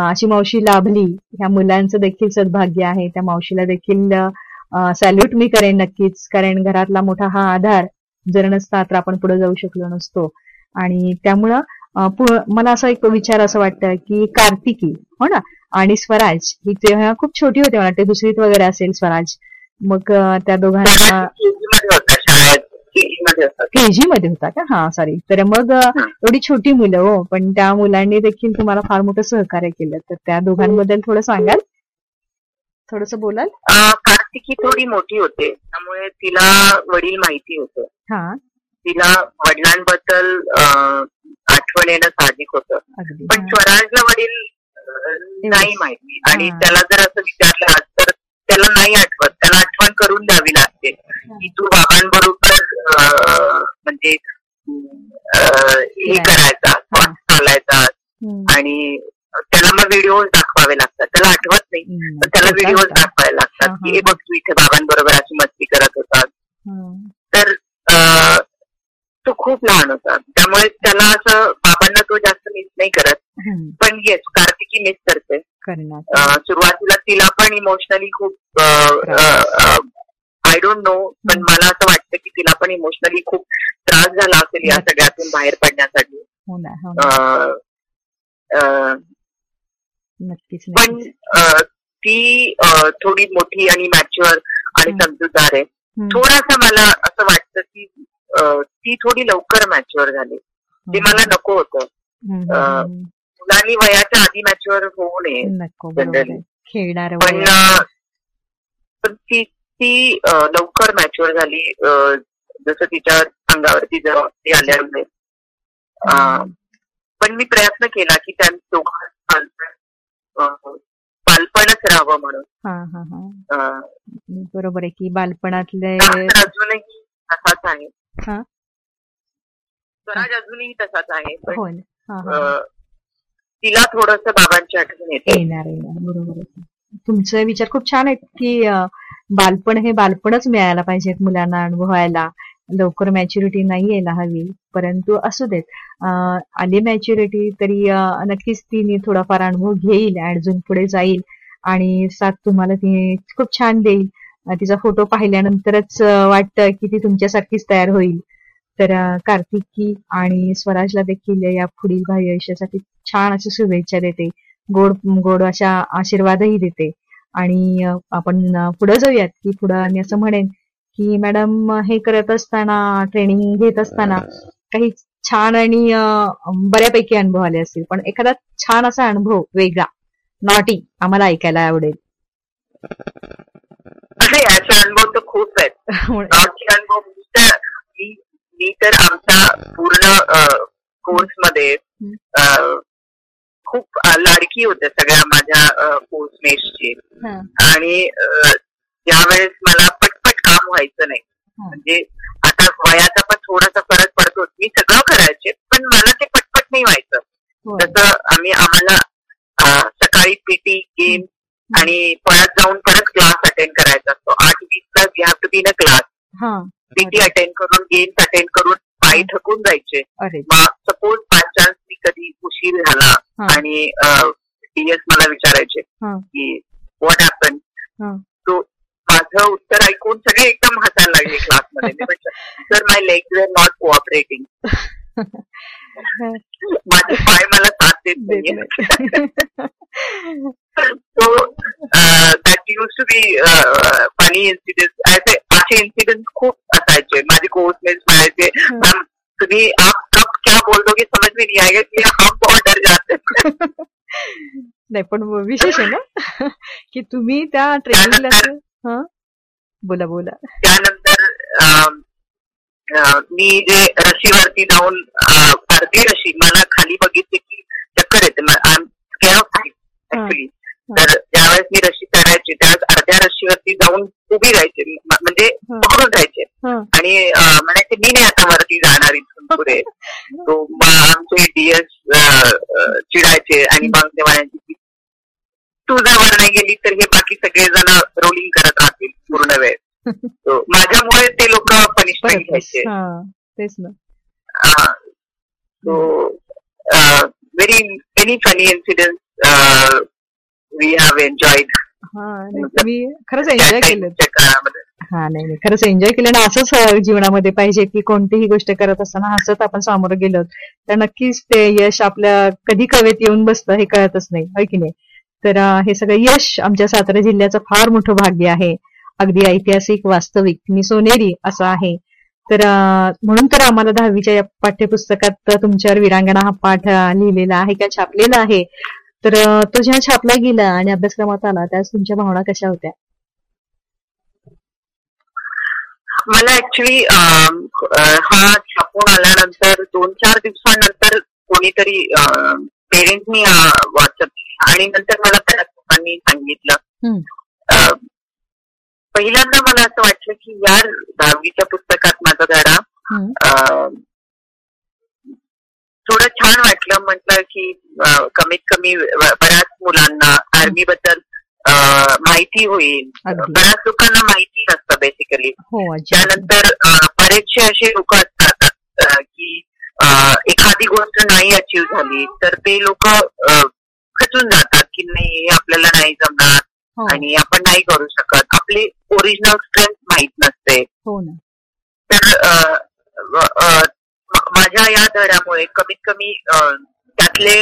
अशी मावशी लाभली. ह्या मुलांचं देखील सद्भाग्य आहे. त्या मावशीला देखील सॅल्यूट मी करेन नक्कीच कारण घरातला मोठा हा आधार जर नसता तर आपण पुढे जाऊ शकलो नसतो. आणि त्यामुळं मला असं एक विचार असं वाटतं की कार्तिकी हो ना? आणि स्वराज ही तेव्हा खूप छोटी होते मला ते दुसरीत वगैरे असेल स्वराज. मग त्या दोघांना केजी मध्ये होता. का? हा सॉरी तर मग एवढी छोटी मुलं हो. पण त्या मुलांनी देखील तुम्हाला फार मोठं सहकार्य केलं. तर त्या दोघांबद्दल थोडं सांगाल? थोडस बोलाल? कार्तिकी थोडी मोठी होते त्यामुळे तिला वडील माहिती होते. हा. तिला वडिलांबद्दल आठवण येणं साहजिक होतं. पण स्वराजला वडील नाही माहिती. आणि त्याला जर असं विचारलं तर त्याला नाही आठवत. त्याला आठवण करून द्यावी लागते. की तू बाबांबरोबर म्हणजे हे करायचा चालायचा. आणि त्याला मग व्हिडिओ दाखवावे लागतात. त्याला आठवत नाही पण त्याला व्हिडिओ दाखवावे लागतात. की हे बघ तू इथे बाबांबरोबर अशी मस्ती करत होता. तर तो खूप लहान होता. त्यामुळे त्याला असं बाबांना तो जास्त मिस नाही करत. पण येस कार्तिकी मिस करते. सुरुवातीला तिला पण इमोशनली खूप आय डोंट नो पण मला असं वाटतं की तिला पण इमोशनली खूप त्रास झाला असेल या सगळ्यातून बाहेर पडण्यासाठी. पण ती थोडी मोठी आणि मॅच्युअर आणि समजूतदार आहे. थोडासा मला असं वाटतं की ती थोडी लवकर मॅच्युअर झाली. ते मला नको होतं. मुलांनी वयाच्या आधी मॅच्युअर होऊ नये जनरली खेळणार पण ती ती लवकर मॅच्युअर झाली. जसं तिच्या अंगावरती जबाबदारी आल्यामुळे. पण मी प्रयत्न केला की त्या दोघांना बालपणच राहावं म्हणून. बरोबर आहे की बालपणातले अजूनही तसाच आहे. स्वराज अजूनही तसाच आहे पण तिला थोडस बाबांची आठवण येते. येणार येणार. बरोबर तुमचे विचार खूप छान आहेत की बालपण हे बालपणच मिळायला पाहिजे मुलांना अनुभवायला. लवकर मॅच्युरिटी नाही यायला हवी. परंतु असू देत. आली मॅच्युरिटी तरी नक्कीच तिने थोडाफार अनुभव घेईल अजून पुढे जाईल. आणि साथ तुम्हाला ती खूप छान देईल. तिचा फोटो पाहिल्यानंतरच वाटतं की ती तुमच्यासारखीच तयार होईल. तर कार्तिकी आणि स्वराजला देखील या पुढील भावी आयुष्यासाठी छान अशी शुभेच्छा देते. गोड गोड अशा आशीर्वादही देते. आणि आपण पुढे जाऊयात. की पुढं मी असं म्हणेन की मॅडम हे करत असताना ट्रेनिंग घेत असताना काही छान आणि बऱ्यापैकी अनुभव आले असतील. पण एखादा छान असा अनुभव वेगळा नॉटी आम्हाला ऐकायला आवडेल. याचे अनुभव तर खूप आहेत. नॉटी अनुभव मी तर आमच्या पूर्ण कोर्समध्ये खूप लाडकी होते सगळ्या माझ्या पोस्टमेट्सची आणि त्यावेळेस मला काम व्हायचं नाही. म्हणजे आता वयाचा पण थोडासा फरक पडतो. मी सगळं करायचे पण मला ते पटपट नाही व्हायचं. जसं आम्ही आम्हाला सकाळी पीटी गेम आणि परत जाऊन परत क्लास अटेंड करायचा असतो. आठ वीस plus you have to be in a class PT attend करून गेम्स अटेंड करून पाय थकून जायचे. सपोज बाय चान्स मी कधी उशीर झाला आणि टीएस मला विचारायचे की व्हॉट हॅपन तो माझं उत्तर ऐकून सगळे एकदम हसायला लागले क्लासमध्ये sir my leg were not cooperating माझे पाय मला साथ देत नाहीये. So that used to be funny incident असे असे इन्सिडेंट खूप असायचे. माझे कोर्समेट्स म्हणायचे मॅम तुम्ही आप कब क्या बोल दोगे समझ में नहीं आएगा की हम बहुत डर जाते नाही पण विशेष आहे ना की तुम्ही त्या ट्रेनिंगला बोला बोला. त्यानंतर मी जे रशीवरती जाऊन अर्धी रशी मला खाली बघितले की चक्कर येते. ऍक्च्युली तर ज्यावेळेस मी रशी चढायची त्यावेळेस अर्ध्या रशीवरती जाऊन उभी राहायचे. म्हणजे पकडून राहायचे. आणि म्हणायचे मी नाही आता वरती जाणार इथून पुढे. तो आमचे डीएस चिडायचे आणि मग ते म्हणायचे की तू जर वर नाही गेली तर हे बाकी सगळे जण रोलिंग करत राहतील पूर्ण वेळ. माझ्यामुळे ते लोक पनिशमेंट घ्यायचे. तेच ना. So very many funny incident we have enjoyed तुम्ही खरंच एन्जॉय केलं हा नाही नाही खरंच एन्जॉय केलं. ना असंच जीवनामध्ये पाहिजे की कोणतीही गोष्ट करत असताना हसत आपण सामोरं गेलो तर नक्कीच ते यश आपल्या कधी कवेत येऊन बसतं हे कळतच नाही होय की नाही? तर हे सगळं यश आमच्या सातारा जिल्ह्याचं फार मोठं भाग्य आहे. अगदी ऐतिहासिक वास्तविक. मी सोनेरी असं आहे. तर म्हणून तर आम्हाला दहावीच्या या पाठ्यपुस्तकात तुमच्यावर विरांगणा हा पाठ लिहिलेला आहे किंवा छापलेला आहे. तर तो जेव्हा छापला गेला आणि अभ्यासक्रमात आला त्यास तुमच्या भावना कशा होत्या? मला ऍक्च्युली हा छापून आल्यानंतर दोन चार दिवसानंतर कोणीतरी पेरेंट्सनी व्हॉट्सअप आणि नंतर मला त्या लोकांनी सांगितलं. पहिल्यांदा मला असं वाटलं की यार दहावीच्या पुस्तकात माझा धडा थोडं छान वाटलं. म्हटलं की कमीत कमी बऱ्याच मुलांना आर्मी बद्दल माहिती होईल. बऱ्याच लोकांना माहिती नसतं बेसिकली त्यानंतर बरेचसे असे लोक असतात की एखादी गोष्ट नाही अचीव झाली तर ते लोक खचून जातात की नाही हे आपल्याला नाही जमणार आणि आपण नाही करू शकत. आपली ओरिजिनल स्ट्रेंथ माहीत नसते. तर माझ्या या धड्यामुळे कमीत कमी त्यातले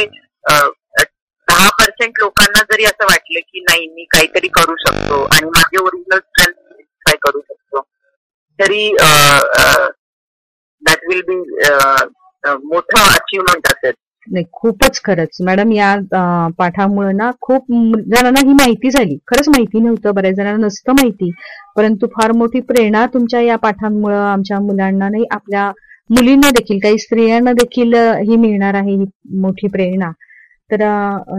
दहा पर्सेंट लोकांना जरी असं वाटलं की नाही मी काहीतरी करू शकतो आणि माझे ओरिजिनल स्ट्रेंथ काय करू शकतो तरी दॅट विल बी मोठं अचिव्हमेंट असेल. नाही खूपच खरंच. मॅडम या पाठामुळे ना खूप जणांना ही माहिती झाली. खरंच माहिती नव्हतं बऱ्याच जणांना नसतं माहिती. परंतु फार मोठी प्रेरणा तुमच्या या पाठांमुळे आमच्या मुलांना नाही आपल्या मुलींना देखील काही स्त्रियांना देखील ही मिळणार आहे ही मोठी प्रेरणा. तर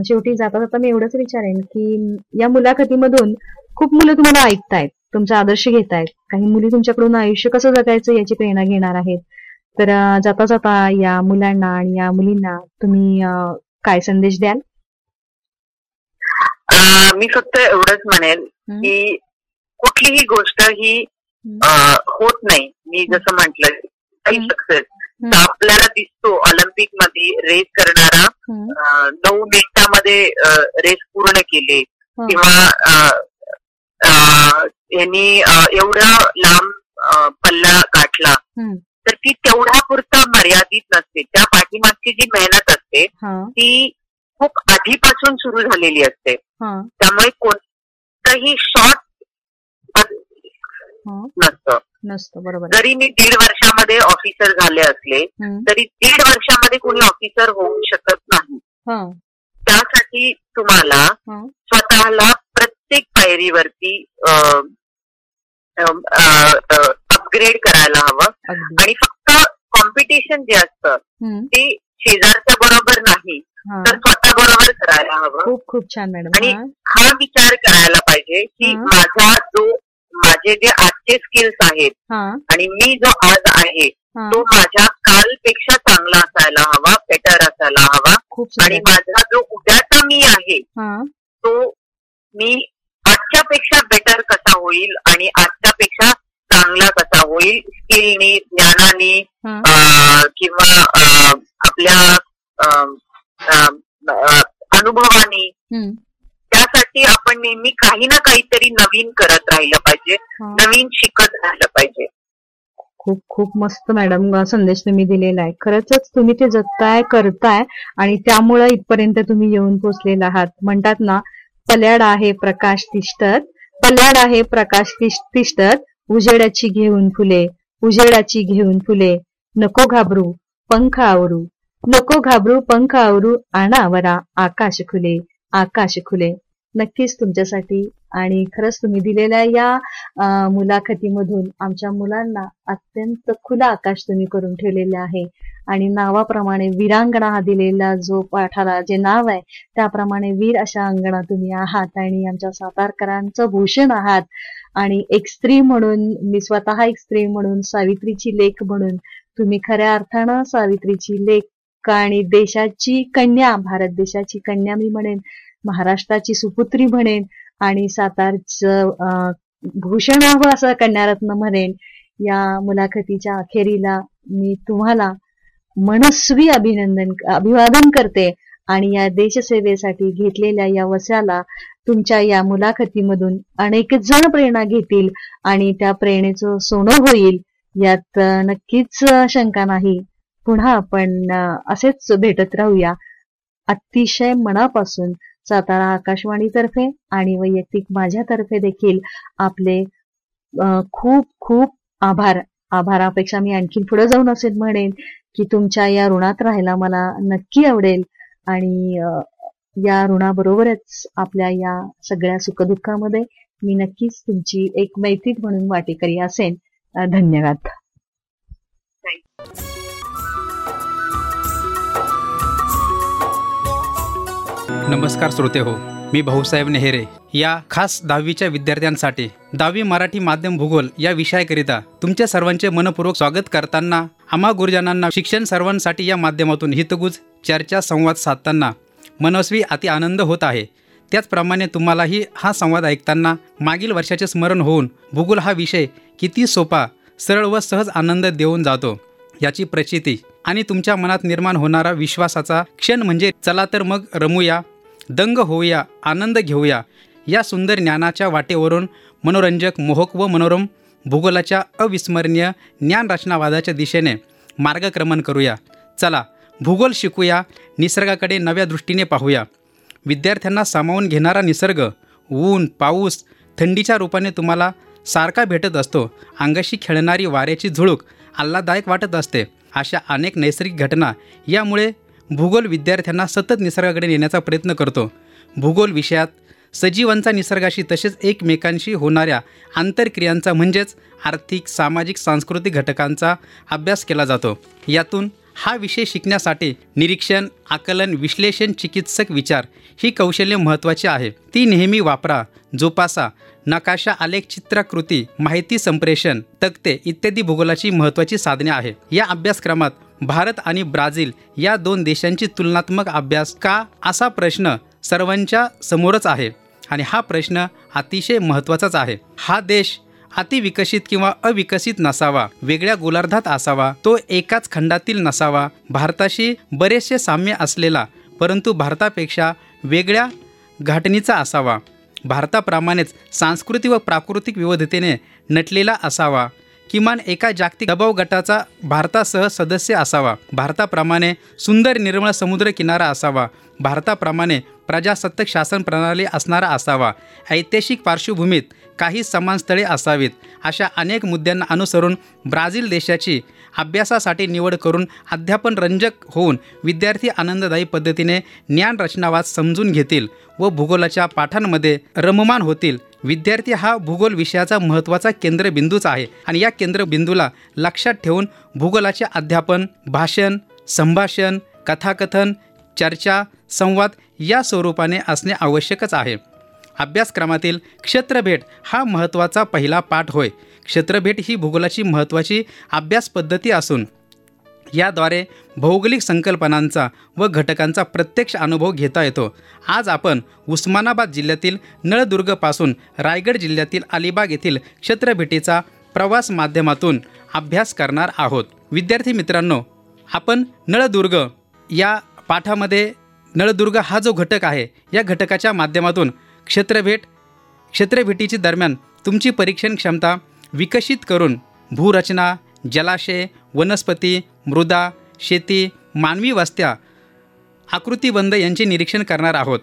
शेवटी जाता जाता मी एवढंच विचारेन की या मुलाखतीमधून खूप मुलं तुम्हाला ऐकतायत तुमचा आदर्श घेतायत. काही मुली तुमच्याकडून आयुष्य कसं जगायचं याची प्रेरणा घेणार आहेत? तर जाता जाता या मुलांना आणि या मुलींना तुम्ही काय संदेश द्याल? मी फक्त एवढंच म्हणेल की कुठलीही गोष्ट ही होत नाही. मी जसं म्हंटल काही सक्सेस आपल्याला दिसतो ऑलिम्पिकमध्ये रेस करणारा नऊ मिनिटामध्ये रेस पूर्ण केले. किंवा यांनी एवढा लांब पल्ला गाठला. तर ती तेवढ्या पुरता मर्यादित नसते त्या पाठीमागची जी मेहनत असते ती खूप आधीपासून सुरू झालेली असते त्यामुळे कोणतंही शॉर्ट. नसतं नसतं बरोबर आहे. जरी मी दीड वर्षामध्ये ऑफिसर झाले असले. तरी दीड वर्षामध्ये कोणी ऑफिसर होऊ शकत नाही. त्यासाठी तुम्हाला. स्वतःला प्रत्येक पायरीवरती अपग्रेड करायला हवं आणि फक्त कॉम्पिटिशन जे असतं. ते शेजारच्या बरोबर नाही. तर स्वतः बरोबर करायला हवं खूप खूप छान मॅडम आणि हं. विचार करायला पाहिजे की. माझा जो माझे जे आजचे स्किल्स आहेत. आणि मी जो आज आहे. तो माझ्या कालपेक्षा चांगला असायला हवा बेटर असायला हवा खूप आणि माझा जो उद्याचा मी आहे. तो मी आजच्या पेक्षा बेटर कसा होईल आणि आजच्या पेक्षा चांगला कसा होईल स्किलनी ज्ञानाने किंवा आपल्या अनुभवाने. त्यासाठी आपण नेहमी काही ना काहीतरी नवीन करत राहिलं पाहिजे. नवीन शिकत राहिलं पाहिजे. खूप खूप मस्त मॅडम संदेश तुम्ही दिलेला आहे. खरंच तुम्ही ते जगताय करताय आणि त्यामुळं इथपर्यंत तुम्ही येऊन पोचलेला आहात. म्हणतात ना पल्याड आहे प्रकाश तिष्ठत पल्याड आहे प्रकाश तिष- तिष्ठत. उजेडाची घेऊन फुले उजेडाची घेऊन फुले. नको घाबरू पंख आवरू. नको घाबरू पंख आवरू. आणावरा आकाश खुले आकाश खुले. नक्कीच तुमच्यासाठी आणि खरंच तुम्ही दिलेल्या या मुलाखतीमधून आमच्या मुलांना अत्यंत खुला आकाश तुम्ही करून ठेवलेले आहे. आणि नावाप्रमाणे वीरांगणा हा दिलेला जो पाठाला जे नाव आहे त्याप्रमाणे वीर अशा अंगणा तुम्ही आहात आणि आमच्या सातारकरांचं भूषण आहात. आणि एक स्त्री म्हणून मी स्वतः एक स्त्री म्हणून सावित्रीची लेख म्हणून तुम्ही खऱ्या अर्थानं सावित्रीची लेख आणि देशाची कन्या भारत देशाची कन्या मी म्हणेन महाराष्ट्राची सुपुत्री म्हणेन आणि सातारचं अं, भूषण व्हावं असं कन्यारत्न म्हणेन या मुलाखतीच्या अखेरीला मी तुम्हाला मनस्वी अभिनंदन अभिवादन करते आणि या देशसेवेसाठी घेतलेल्या या वसाला तुमच्या या मुलाखतीमधून अनेक जण प्रेरणा घेतील आणि त्या प्रेरणेचं सोनं होईल यात नक्कीच शंका नाही. पुन्हा आपण असेच भेटत राहूया. अतिशय मनापासून सातारा आकाशवाणीतर्फे आणि वैयक्तिक माझ्यातर्फे देखील आपले खूप खूप आभार. आभारापेक्षा मी आणखीन पुढे जाऊन असेल म्हणेन की तुमच्या या ऋणात राहायला मला नक्की आवडेल आणि या ऋणाबरोबरच आपल्या या सगळ्या सुखदुःखामध्ये मी नक्कीच तुमची एक मैत्रीत म्हणून वाटेकरी असेन. धन्यवाद. नमस्कार श्रोते हो मी भाऊसाहेब नेहरे. या खास दहावीच्या विद्यार्थ्यांसाठी दहावी मराठी माध्यम भूगोल या विषयाकरिता तुमच्या सर्वांचे मनपूर्वक स्वागत करताना आम्हा गुरुजनांना शिक्षण सर्वांसाठी या माध्यमातून हितगुज चर्चा संवाद साधताना मनस्वी अति आनंद होत आहे. त्याचप्रमाणे तुम्हालाही हा संवाद ऐकताना मागील वर्षाचे स्मरण होऊन भूगोल हा विषय किती सोपा सरळ व सहज आनंद देऊन जातो याची प्रचिती आणि तुमच्या मनात निर्माण होणारा विश्वासाचा क्षण म्हणजे चला तर मग रमूया दंग होऊया आनंद घेऊया या सुंदर ज्ञानाच्या वाटेवरून मनोरंजक मोहक व मनोरम भूगोलाच्या अविस्मरणीय ज्ञानरचनावादाच्या दिशेने मार्गक्रमण करूया. चला भूगोल शिकूया निसर्गाकडे नव्या दृष्टीने पाहूया. विद्यार्थ्यांना सामावून घेणारा निसर्ग ऊन पाऊस थंडीच्या रूपाने तुम्हाला सारखा भेटत असतो. अंगाशी खेळणारी वाऱ्याची झुळूक आल्हादायक वाटत असते. अशा अनेक नैसर्गिक घटना यामुळे भूगोल विद्यार्थ्यांना सतत निसर्गाकडे नेण्याचा प्रयत्न करतो. भूगोल विषयात सजीवांचा निसर्गाशी तसेच एकमेकांशी होणाऱ्या आंतरक्रियांचा म्हणजेच आर्थिक सामाजिक सांस्कृतिक घटकांचा अभ्यास केला जातो. यातून हा विषय शिकण्यासाठी निरीक्षण आकलन विश्लेषण चिकित्सक विचार ही कौशल्य महत्त्वाची आहे ती नेहमी वापरा जोपासा नकाशा आलेख चित्राकृती माहिती संप्रेषण तक्ते इत्यादी भूगोलाची महत्त्वाची साधने आहे या अभ्यासक्रमात भारत आणि ब्राझील या दोन देशांची तुलनात्मक अभ्यास का असा प्रश्न सर्वांच्या समोरच आहे आणि हा प्रश्न अतिशय महत्त्वाचाच आहे. हा देश अतिविकसित किंवा अविकसित नसावा. वेगळ्या गोलार्धात असावा. तो एकाच खंडातील नसावा. भारताशी बरेचसे साम्य असलेला परंतु भारतापेक्षा वेगळ्या घाटणीचा असावा. भारताप्रमाणेच सांस्कृतिक व प्राकृतिक विविधतेने नटलेला असावा. किमान एका जागतिक दबाव गटाचा भारतासह सदस्य असावा. भारताप्रमाणे सुंदर निर्मळ समुद्र किनारा असावा. भारताप्रमाणे प्रजासत्ताक शासन प्रणाली असणारा असावा. ऐतिहासिक पार्श्वभूमीत काही समान स्थळे असावीत अशा अनेक मुद्द्यांना अनुसरून ब्राझील देशाची अभ्यासासाठी निवड करून अध्यापन रंजक होऊन विद्यार्थी आनंददायी पद्धतीने ज्ञान रचनावाद समजून घेतील व भूगोलाच्या पाठांमध्ये रममान होतील. विद्यार्थी हा भूगोल विषयाचा महत्त्वाचा केंद्रबिंदूच आहे आणि या केंद्रबिंदूला लक्षात ठेवून भूगोलाचे अध्यापन भाषण संभाषण कथाकथन चर्चा संवाद या स्वरूपाने असणे आवश्यकच आहे. अभ्यासक्रमातील क्षेत्रभेट हा महत्त्वाचा पहिला पाठ होय. क्षेत्रभेट ही भूगोलाची महत्त्वाची अभ्यास पद्धती असून याद्वारे भौगोलिक संकल्पनांचा व घटकांचा प्रत्यक्ष अनुभव घेता येतो. आज आपण उस्मानाबाद जिल्ह्यातील नळदुर्गपासून रायगड जिल्ह्यातील अलिबाग येथील क्षेत्रभेटीचा प्रवास माध्यमातून अभ्यास करणार आहोत. विद्यार्थी मित्रांनो आपण नळदुर्ग या पाठामध्ये नळदुर्ग हा जो घटक आहे या घटकाच्या माध्यमातून क्षेत्रभेट क्षेत्रभेटीची दरम्यान तुमची परीक्षण क्षमता विकसित करून भूरचना जलाशय वनस्पती मृदा शेती मानवी वस्त्या आकृतिबंध यांचे निरीक्षण करणार आहोत.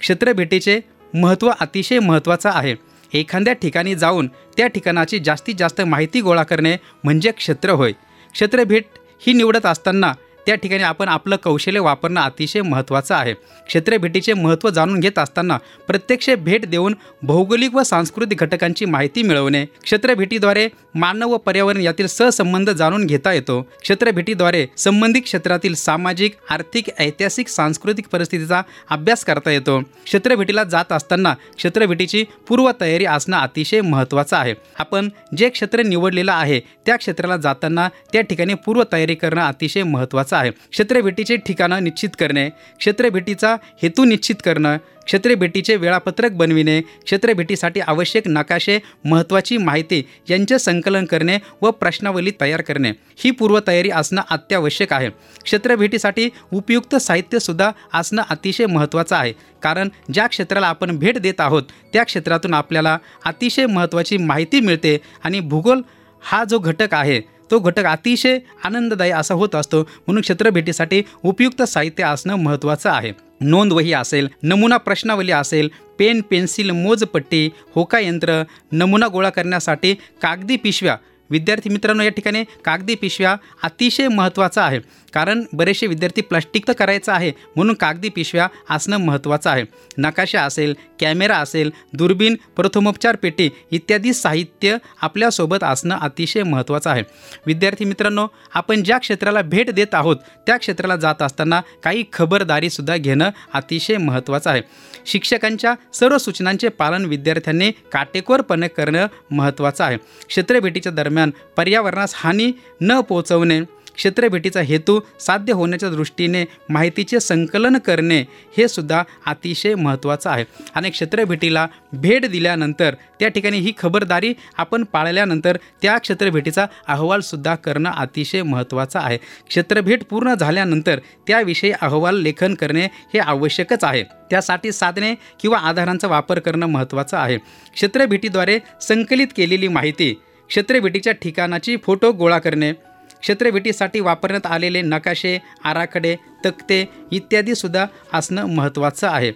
क्षेत्रभेटीचे महत्त्व अतिशय महत्त्वाचं आहे. एखाद्या ठिकाणी जाऊन त्या ठिकाणाची जास्तीत जास्त माहिती गोळा करणे म्हणजे क्षेत्र होय. क्षेत्रभेट ही निवडत असताना त्या ठिकाणी आपण आपलं कौशल्य वापरणं अतिशय महत्त्वाचं आहे. क्षेत्रभेटीचे महत्त्व जाणून घेत असताना प्रत्यक्ष भेट देऊन भौगोलिक व सांस्कृतिक घटकांची माहिती मिळवणे क्षेत्रभेटीद्वारे मानव व पर्यावरण यातील सहसंबंध जाणून घेता येतो. क्षेत्रभेटीद्वारे संबंधित क्षेत्रातील सामाजिक आर्थिक ऐतिहासिक सांस्कृतिक परिस्थितीचा अभ्यास करता येतो. क्षेत्रभेटीला जात असताना क्षेत्रभेटीची पूर्वतयारी असणं अतिशय महत्त्वाचं आहे. आपण जे क्षेत्र निवडलेलं आहे त्या क्षेत्राला जाताना त्या ठिकाणी पूर्वतयारी करणं अतिशय महत्त्वाचं आहे. क्षेत्रभेटीचे ठिकाणं निश्चित करणे क्षेत्रभेटीचा हेतू निश्चित करणं क्षेत्रभेटीचे वेळापत्रक बनविणे क्षेत्रभेटीसाठी आवश्यक नकाशे महत्त्वाची माहिती यांचे संकलन करणे व प्रश्नावली तयार करणे. ही पूर्वतयारी असणं अत्यावश्यक आहे. क्षेत्रभेटीसाठी उपयुक्त साहित्यसुद्धा असणं अतिशय महत्त्वाचं आहे. कारण ज्या क्षेत्राला आपण भेट देत आहोत त्या क्षेत्रातून आपल्याला अतिशय महत्त्वाची माहिती मिळते आणि भूगोल हा जो घटक आहे तो घटक अतिशय आनंददायी असा होत असतो. म्हणून क्षेत्रभेटीसाठी उपयुक्त साहित्य असणं महत्त्वाचं आहे. नोंदवही असेल नमुना प्रश्नावली असेल पेन पेन्सिल मोजपट्टी होका यंत्र नमुना गोळा करण्यासाठी कागदी पिशव्या विद्यार्थी मित्रांनो या ठिकाणी कागदी पिशव्या अतिशय महत्त्वाचं आहे. कारण बरेचसे विद्यार्थी प्लास्टिक तर करायचं आहे म्हणून कागदी पिशव्या असणं महत्त्वाचं आहे. नकाशा असेल कॅमेरा असेल दुर्बीण प्रथमोपचार पेटी इत्यादी साहित्य आपल्यासोबत असणं अतिशय महत्त्वाचं आहे. विद्यार्थी मित्रांनो आपण ज्या क्षेत्राला भेट देत आहोत त्या क्षेत्राला जात असताना काही खबरदारीसुद्धा घेणं अतिशय महत्त्वाचं आहे. शिक्षकांच्या सर्व सूचनांचे पालन विद्यार्थ्यांनी काटेकोरपणे करणं महत्त्वाचं आहे. क्षेत्रभेटीच्या दरम्यान पर्यावरणास हानी न पोचवणे क्षेत्रभेटीचा हेतू साध्य होण्याच्या दृष्टीने माहितीचे संकलन करणे हे सुद्धा अतिशय महत्त्वाचं आहे. आणि क्षेत्रभेटीला भेट दिल्यानंतर त्या ठिकाणी ही खबरदारी आपण पाळल्यानंतर त्या क्षेत्रभेटीचा अहवालसुद्धा करणं अतिशय महत्त्वाचं आहे. क्षेत्रभेट पूर्ण झाल्यानंतर त्याविषयी अहवाल लेखन करणे हे आवश्यकच आहे. त्यासाठी साधने किंवा आधारांचा वापर करणं महत्त्वाचं आहे. क्षेत्रभेटीद्वारे संकलित केलेली माहिती क्षेत्रभेटीच्या ठिकाणाची फोटो गोळा करणे क्षेत्रभेटीसाठी वापरण्यात आलेले नकाशे आराखडे तक्ते इत्यादीसुद्धा असणं महत्त्वाचं आहे.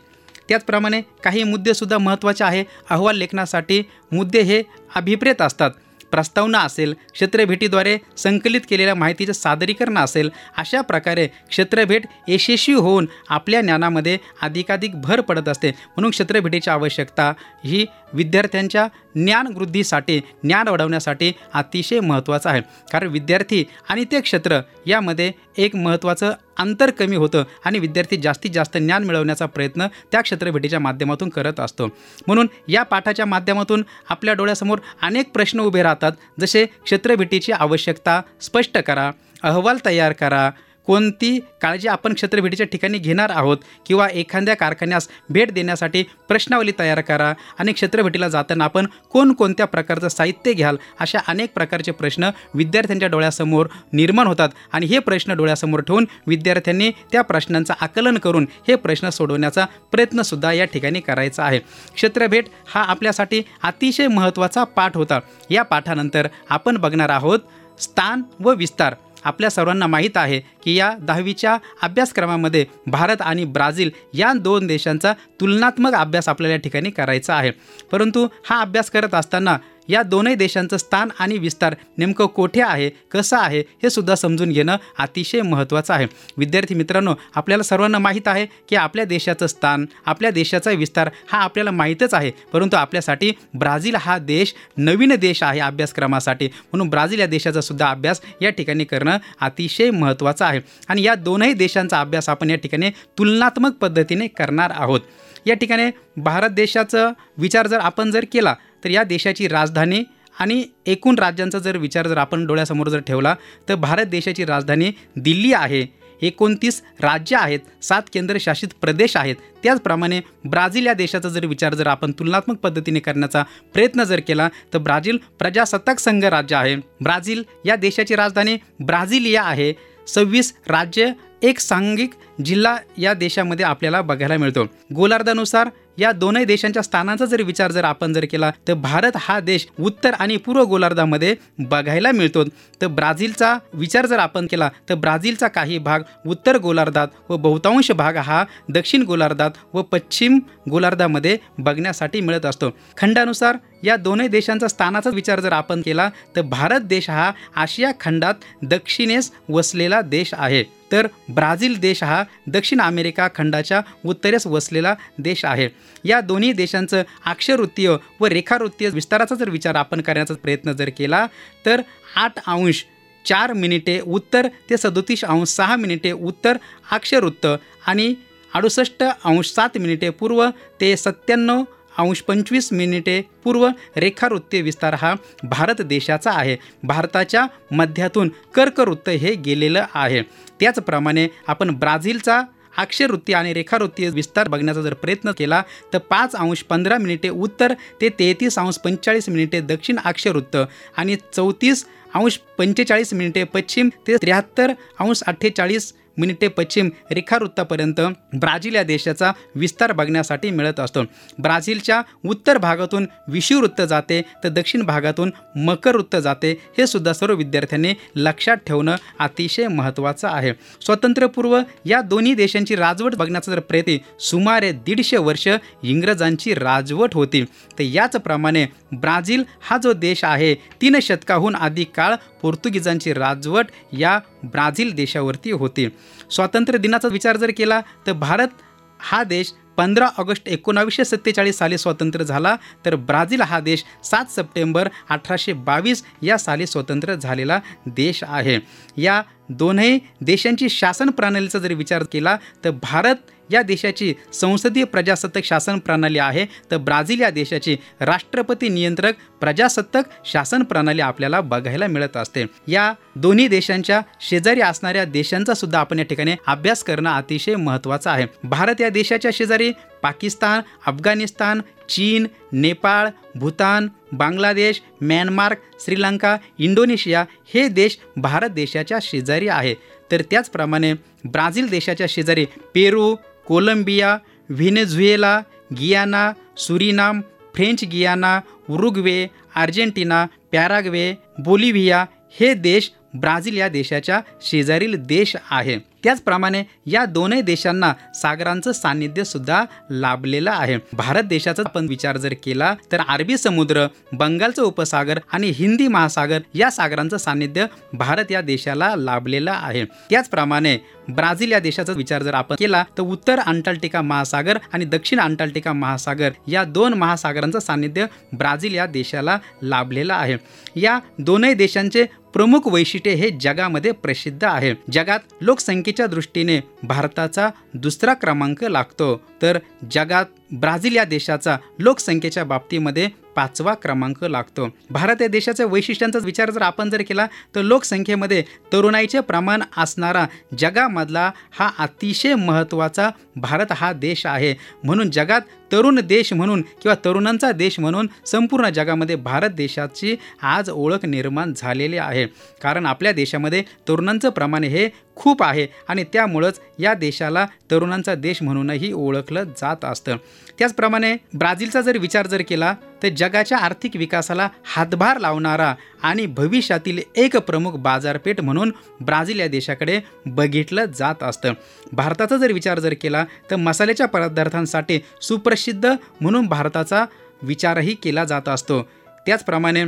त्याचप्रमाणे काही मुद्देसुद्धा महत्त्वाचे आहे. अहवाल लेखनासाठी मुद्दे हे अभिप्रेत असतात. प्रस्तावना असेल क्षेत्रभेटीद्वारे संकलित केलेल्या माहितीचं सादरीकरण असेल अशा प्रकारे क्षेत्रभेट यशस्वी होऊन आपल्या ज्ञानामध्ये अधिकाधिक भर पडत असते. म्हणून क्षेत्रभेटीची आवश्यकता ही विद्यार्थ्यांच्या ज्ञानवृद्धीसाठी ज्ञान वाढवण्यासाठी अतिशय महत्त्वाचं आहे. कारण विद्यार्थी आणि ते क्षेत्र यामध्ये एक महत्त्वाचं अंतर कमी होतं आणि विद्यार्थी जास्तीत जास्त ज्ञान मिळवण्याचा प्रयत्न त्या क्षेत्रभेटीच्या माध्यमातून करत असतो. म्हणून या पाठाच्या माध्यमातून आपल्या डोळ्यासमोर अनेक प्रश्न उभे राहतात. जसे क्षेत्रभेटीची आवश्यकता स्पष्ट करा अहवाल तयार करा कोणती काळजी आपण क्षेत्रभेटीच्या ठिकाणी घेणार आहोत किंवा एखाद्या कारखान्यास भेट देण्यासाठी प्रश्नावली तयार करा आणि क्षेत्रभेटीला जाताना आपण कोणकोणत्या प्रकारचं साहित्य घ्याल अशा अनेक प्रकारचे प्रश्न विद्यार्थ्यांच्या डोळ्यासमोर निर्माण होतात. आणि हे प्रश्न डोळ्यासमोर ठेवून विद्यार्थ्यांनी त्या प्रश्नांचं आकलन करून हे प्रश्न सोडवण्याचा प्रयत्नसुद्धा या ठिकाणी करायचा आहे. क्षेत्रभेट हा आपल्यासाठी अतिशय महत्त्वाचा पाठ होता. या पाठानंतर आपण बघणार आहोत स्थान व विस्तार. आपल्या सर्वांना माहीत आहे की या दहावीच्या अभ्यासक्रमामध्ये भारत आणि ब्राझील या दोन देशांचा तुलनात्मक अभ्यास आपल्याला या ठिकाणी करायचा आहे. परंतु हा अभ्यास करत असताना या दोनही देशांचं स्थान आणि विस्तार नेमकं कोठे आहे कसं आहे हे सुद्धा समजून घेणं अतिशय महत्त्वाचं आहे. विद्यार्थी मित्रांनो आपल्याला सर्वांना माहीत आहे की आपल्या देशाचं स्थान आपल्या देशाचा विस्तार हा आपल्याला माहीतच आहे. परंतु आपल्यासाठी ब्राझील हा देश नवीन देश आहे अभ्यासक्रमासाठी. म्हणून ब्राझील या देशाचा सुद्धा अभ्यास या ठिकाणी करणं अतिशय महत्त्वाचं आहे. आणि या दोनही देशांचा अभ्यास आपण या ठिकाणी तुलनात्मक पद्धतीने करणार आहोत. या ठिकाणी भारत देशाचं विचार जर आपण जर केला तर या देशाची राजधानी आणि एकूण राज्यांचा जर विचार जर आपण डोळ्यासमोर जर ठेवला तर भारत देशाची राजधानी दिल्ली आहे. एकोणतीस राज्य आहेत सात केंद्रशासित प्रदेश आहेत. त्याचप्रमाणे ब्राझील या देशाचा जर विचार जर आपण तुलनात्मक पद्धतीने करण्याचा प्रयत्न जर केला तर ब्राझील प्रजासत्ताक संघ राज्य आहे. ब्राझील या देशाची राजधानी ब्राझिलिया आहे. सव्वीस राज्य एक सांघिक जिल्हा या देशामध्ये आपल्याला बघायला मिळतो. गोलार्धानुसार या दोनही देशांच्या स्थानाचा जर विचार जर आपण जर केला तर भारत हा देश उत्तर आणि पूर्व गोलार्धामध्ये बघायला मिळतो. तर ब्राझीलचा विचार जर आपण केला तर ब्राझीलचा काही भाग उत्तर गोलार्धात व बहुतांश भाग हा दक्षिण गोलार्धात व पश्चिम गोलार्धामध्ये बघण्यासाठी मिळत असतो. खंडानुसार या दोन्ही देशांचा स्थानाचा विचार जर आपण केला तर भारत देश हा आशिया खंडात दक्षिणेस वसलेला देश आहे. तर ब्राझील देश हा दक्षिण अमेरिका खंडाच्या उत्तरेस वसलेला देश आहे. या दोन्ही देशांचं अक्षरवृत्तीय व रेखावृत्तीय विस्ताराचा जर विचार आपण करण्याचा प्रयत्न जर केला तर आठ अंश चार मिनिटे उत्तर ते सदोतीस अंश सहा मिनिटे उत्तर अक्षरवृत्त आणि अडुसष्ट अंश सात मिनिटे पूर्व ते सत्त्याण्णव अंश पंचवीस मिनिटे पूर्व रेखावृत्तीय विस्तार हा भारत देशाचा आहे. भारताच्या मध्यातून कर्कवृत्त हे गेलेलं आहे. त्याचप्रमाणे आपण ब्राझीलचा अक्षरवृत्ती आणि रेखावृत्तीय विस्तार बघण्याचा जर प्रयत्न केला तर पाच अंश पंधरा मिनिटे उत्तर ते तेहतीस अंश पंचेचाळीस मिनिटे दक्षिण अक्षरवृत्त आणि चौतीस अंश पंचेचाळीस मिनिटे पश्चिम ते त्र्याहत्तर अंश अठ्ठेचाळीस मिनिटे पश्चिम रेखावृत्तापर्यंत ब्राझील या देशाचा विस्तार बघण्यासाठी मिळत असतो. ब्राझीलच्या उत्तर भागातून विषुवृत्त जाते तर दक्षिण भागातून मकर वृत्त जाते हे सुद्धा सर्व विद्यार्थ्यांनी लक्षात ठेवणं अतिशय महत्त्वाचं आहे. स्वातंत्र्यपूर्व या दोन्ही देशांची राजवट बघण्याचा जर प्रयत्न सुमारे दीडशे वर्ष इंग्रजांची राजवट होती. तर याचप्रमाणे ब्राझील हा जो देश आहे तीन शतकाहून अधिक काळ पोर्तुगीजांची राजवट या ब्राझील देशावरती होती. स्वातंत्र्य दिनाचा विचार जर केला तर भारत हा देश पंधरा ऑगस्ट एकोणावीसशे सत्तेचाळीस साली स्वतंत्र झाला तर ब्राझील हा देश सात सप्टेंबर अठराशे बावीस या साली स्वतंत्र झालेला देश आहे. या दोनही देशांची शासन प्रणालीचा जर विचार केला तर भारत या देशाची संसदीय प्रजासत्ताक शासन प्रणाली आहे तर ब्राझील या देशाची राष्ट्रपती नियंत्रक प्रजासत्ताक शासन प्रणाली आपल्याला बघायला मिळत असते. या दोन्ही देशांच्या शेजारी असणाऱ्या देशांचा सुद्धा आपण या ठिकाणी अभ्यास करणं अतिशय महत्त्वाचं आहे. भारत या देशाच्या शेजारी पाकिस्तान अफगाणिस्तान चीन नेपाळ भूतान बांगलादेश म्यानमार श्रीलंका इंडोनेशिया हे देश भारत देशाच्या शेजारी आहे. तर त्याचप्रमाणे ब्राझील देशाच्या शेजारी Peru Colombia Venezuela Guyana Suriname French Guiana Uruguay Argentina Paraguay Bolivia हे देश ब्राझील या देशाच्या शेजारील देश आहे. त्याचप्रमाणे या दोनही देशांना सागरांचं सान्निध्य सुद्धा लाभलेलं आहे. भारत देशाचा आपण विचार जर केला तर अरबी समुद्र बंगालचं उपसागर आणि हिंदी महासागर या सागरांचं सान्निध्य भारत या देशाला लाभलेलं आहे. त्याचप्रमाणे ब्राझील या देशाचा विचार जर आपण केला तर उत्तर अंटार्क्टिका महासागर आणि दक्षिण अंटार्क्टिका महासागर या दोन महासागरांचं सान्निध्य ब्राझील या देशाला लाभलेलं आहे. या दोनही देशांचे प्रमुख वैशिष्ट्य हे जगामध्ये प्रसिद्ध आहे. जगात लोकसंख्येच्या दृष्टीने भारताचा दुसरा क्रमांक लागतो. तर जगात ब्राझील या देशाचा लोकसंख्येच्या बाबतीमध्ये पाचवा क्रमांक लागतो. भारत या देशाच्या वैशिष्ट्यांचा विचार जर आपण जर केला तर लोकसंख्येमध्ये तरुणाईचे प्रमाण असणारा जगामधला हा अतिशय महत्त्वाचा भारत हा देश आहे. म्हणून जगात तरुण देश म्हणून किंवा तरुणांचा देश म्हणून संपूर्ण जगामध्ये भारत देशाची आज ओळख निर्माण झालेली आहे. कारण आपल्या देशामध्ये तरुणांचं प्रमाण हे खूप आहे आणि त्यामुळंच या देशाला तरुणांचा देश म्हणूनही ओळखलं जात असतं. त्याचप्रमाणे ब्राझीलचा जर विचार जर केला तर जगाच्या आर्थिक विकासाला हातभार लावणारा आणि भविष्यातील एक प्रमुख बाजारपेठ म्हणून ब्राझील या देशाकडे बघितलं जात असतं. भारताचा जर विचार जर केला तर मसाल्याच्या पदार्थांसाठी सुप्रसिद्ध म्हणून भारताचा विचारही केला जात असतो. त्याचप्रमाणे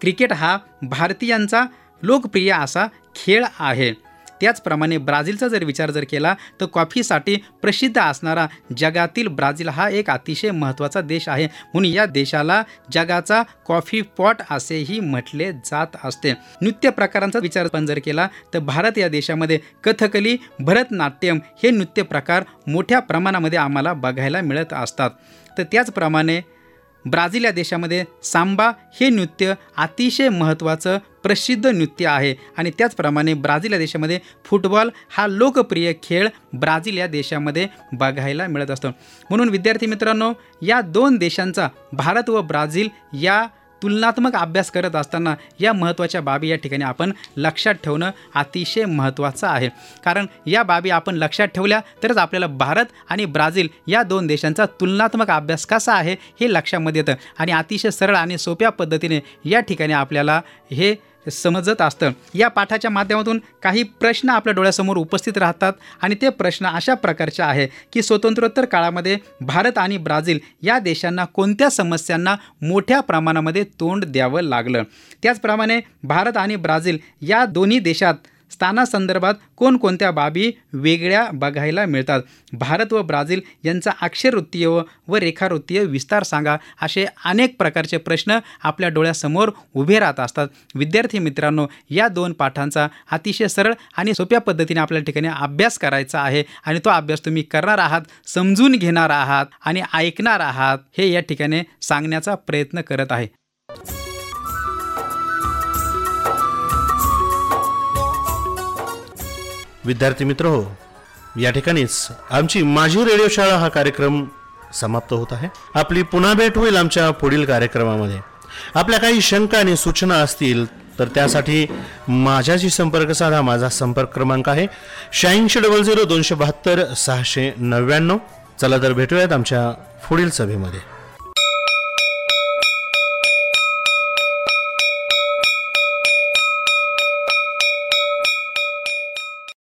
क्रिकेट हा भारतीयांचा लोकप्रिय असा खेळ आहे. त्याचप्रमाणे ब्राझीलचा जर विचार जर केला तर कॉफीसाठी प्रसिद्ध असणारा जगातील ब्राझील हा एक अतिशय महत्त्वाचा देश आहे. म्हणून या देशाला जगाचा कॉफी पॉट असेही म्हटले जात असते. नृत्य प्रकारांचा विचार पण जर केला तर भारत या देशामध्ये कथकली भरतनाट्यम हे नृत्य प्रकार मोठ्या प्रमाणामध्ये आम्हाला बघायला मिळत असतात. तर त्याचप्रमाणे ब्राझील या देशामध्ये सांबा हे नृत्य अतिशय महत्त्वाचं प्रसिद्ध नृत्य आहे. आणि त्याचप्रमाणे ब्राझील या देशामध्ये फुटबॉल हा लोकप्रिय खेळ ब्राझील या देशामध्ये बघायला मिळत असतो. म्हणून विद्यार्थी मित्रांनो या दोन देशांचा भारत व ब्राझील या तुलनात्मक अभ्यास करत असताना या महत्त्वाच्या बाबी या ठिकाणी आपण लक्षात ठेवणं अतिशय महत्त्वाचं आहे. कारण या बाबी आपण लक्षात ठेवल्या तरच आपल्याला भारत आणि ब्राझील या दोन देशांचा तुलनात्मक अभ्यास कसा आहे हे लक्षामध्ये येतं. आणि अतिशय सरळ आणि सोप्या पद्धतीने या ठिकाणी आपल्याला हे समजत असतं. या पाठाच्या माध्यमातून काही प्रश्न आपल्या डोळ्यासमोर उपस्थित राहतात आणि ते प्रश्न अशा प्रकारचे आहे की स्वतंत्रोत्तर काळामध्ये भारत आणि ब्राझील या देशांना कोणत्या समस्यांना मोठ्या प्रमाणामध्ये तोंड द्यावं लागलं? त्याचप्रमाणे भारत आणि ब्राझील या दोन्ही देशात स्थानासंदर्भात कोणकोणत्या बाबी वेगळ्या बघायला मिळतात? भारत व ब्राझील यांचा अक्षरवृत्तीय व रेखावृत्तीय विस्तार सांगा. असे अनेक प्रकारचे प्रश्न आपल्या डोळ्यासमोर उभे राहत असतात. विद्यार्थी मित्रांनो या दोन पाठांचा अतिशय सरळ आणि सोप्या पद्धतीने आपल्या ठिकाणी अभ्यास करायचा आहे आणि तो अभ्यास तुम्ही करणार आहात समजून घेणार आहात आणि ऐकणार आहात हे या ठिकाणी सांगण्याचा प्रयत्न करत आहे. विद्यार्थी मित्र हो या ठिकाणीच आमची माझी रेडिओ शाळा हा कार्यक्रम समाप्त होत आहे. आपली पुन्हा भेट होईल आमच्या पुढील कार्यक्रमामध्ये. आपल्या काही शंका आणि सूचना असतील तर त्यासाठी माझ्याशी संपर्क साधा. माझा संपर्क क्रमांक आहे शहाऐंशी डबल झिरो दोनशे बहात्तर सहाशे नव्याण्णव. चला तर भेटूयात आमच्या पुढील सभेमध्ये.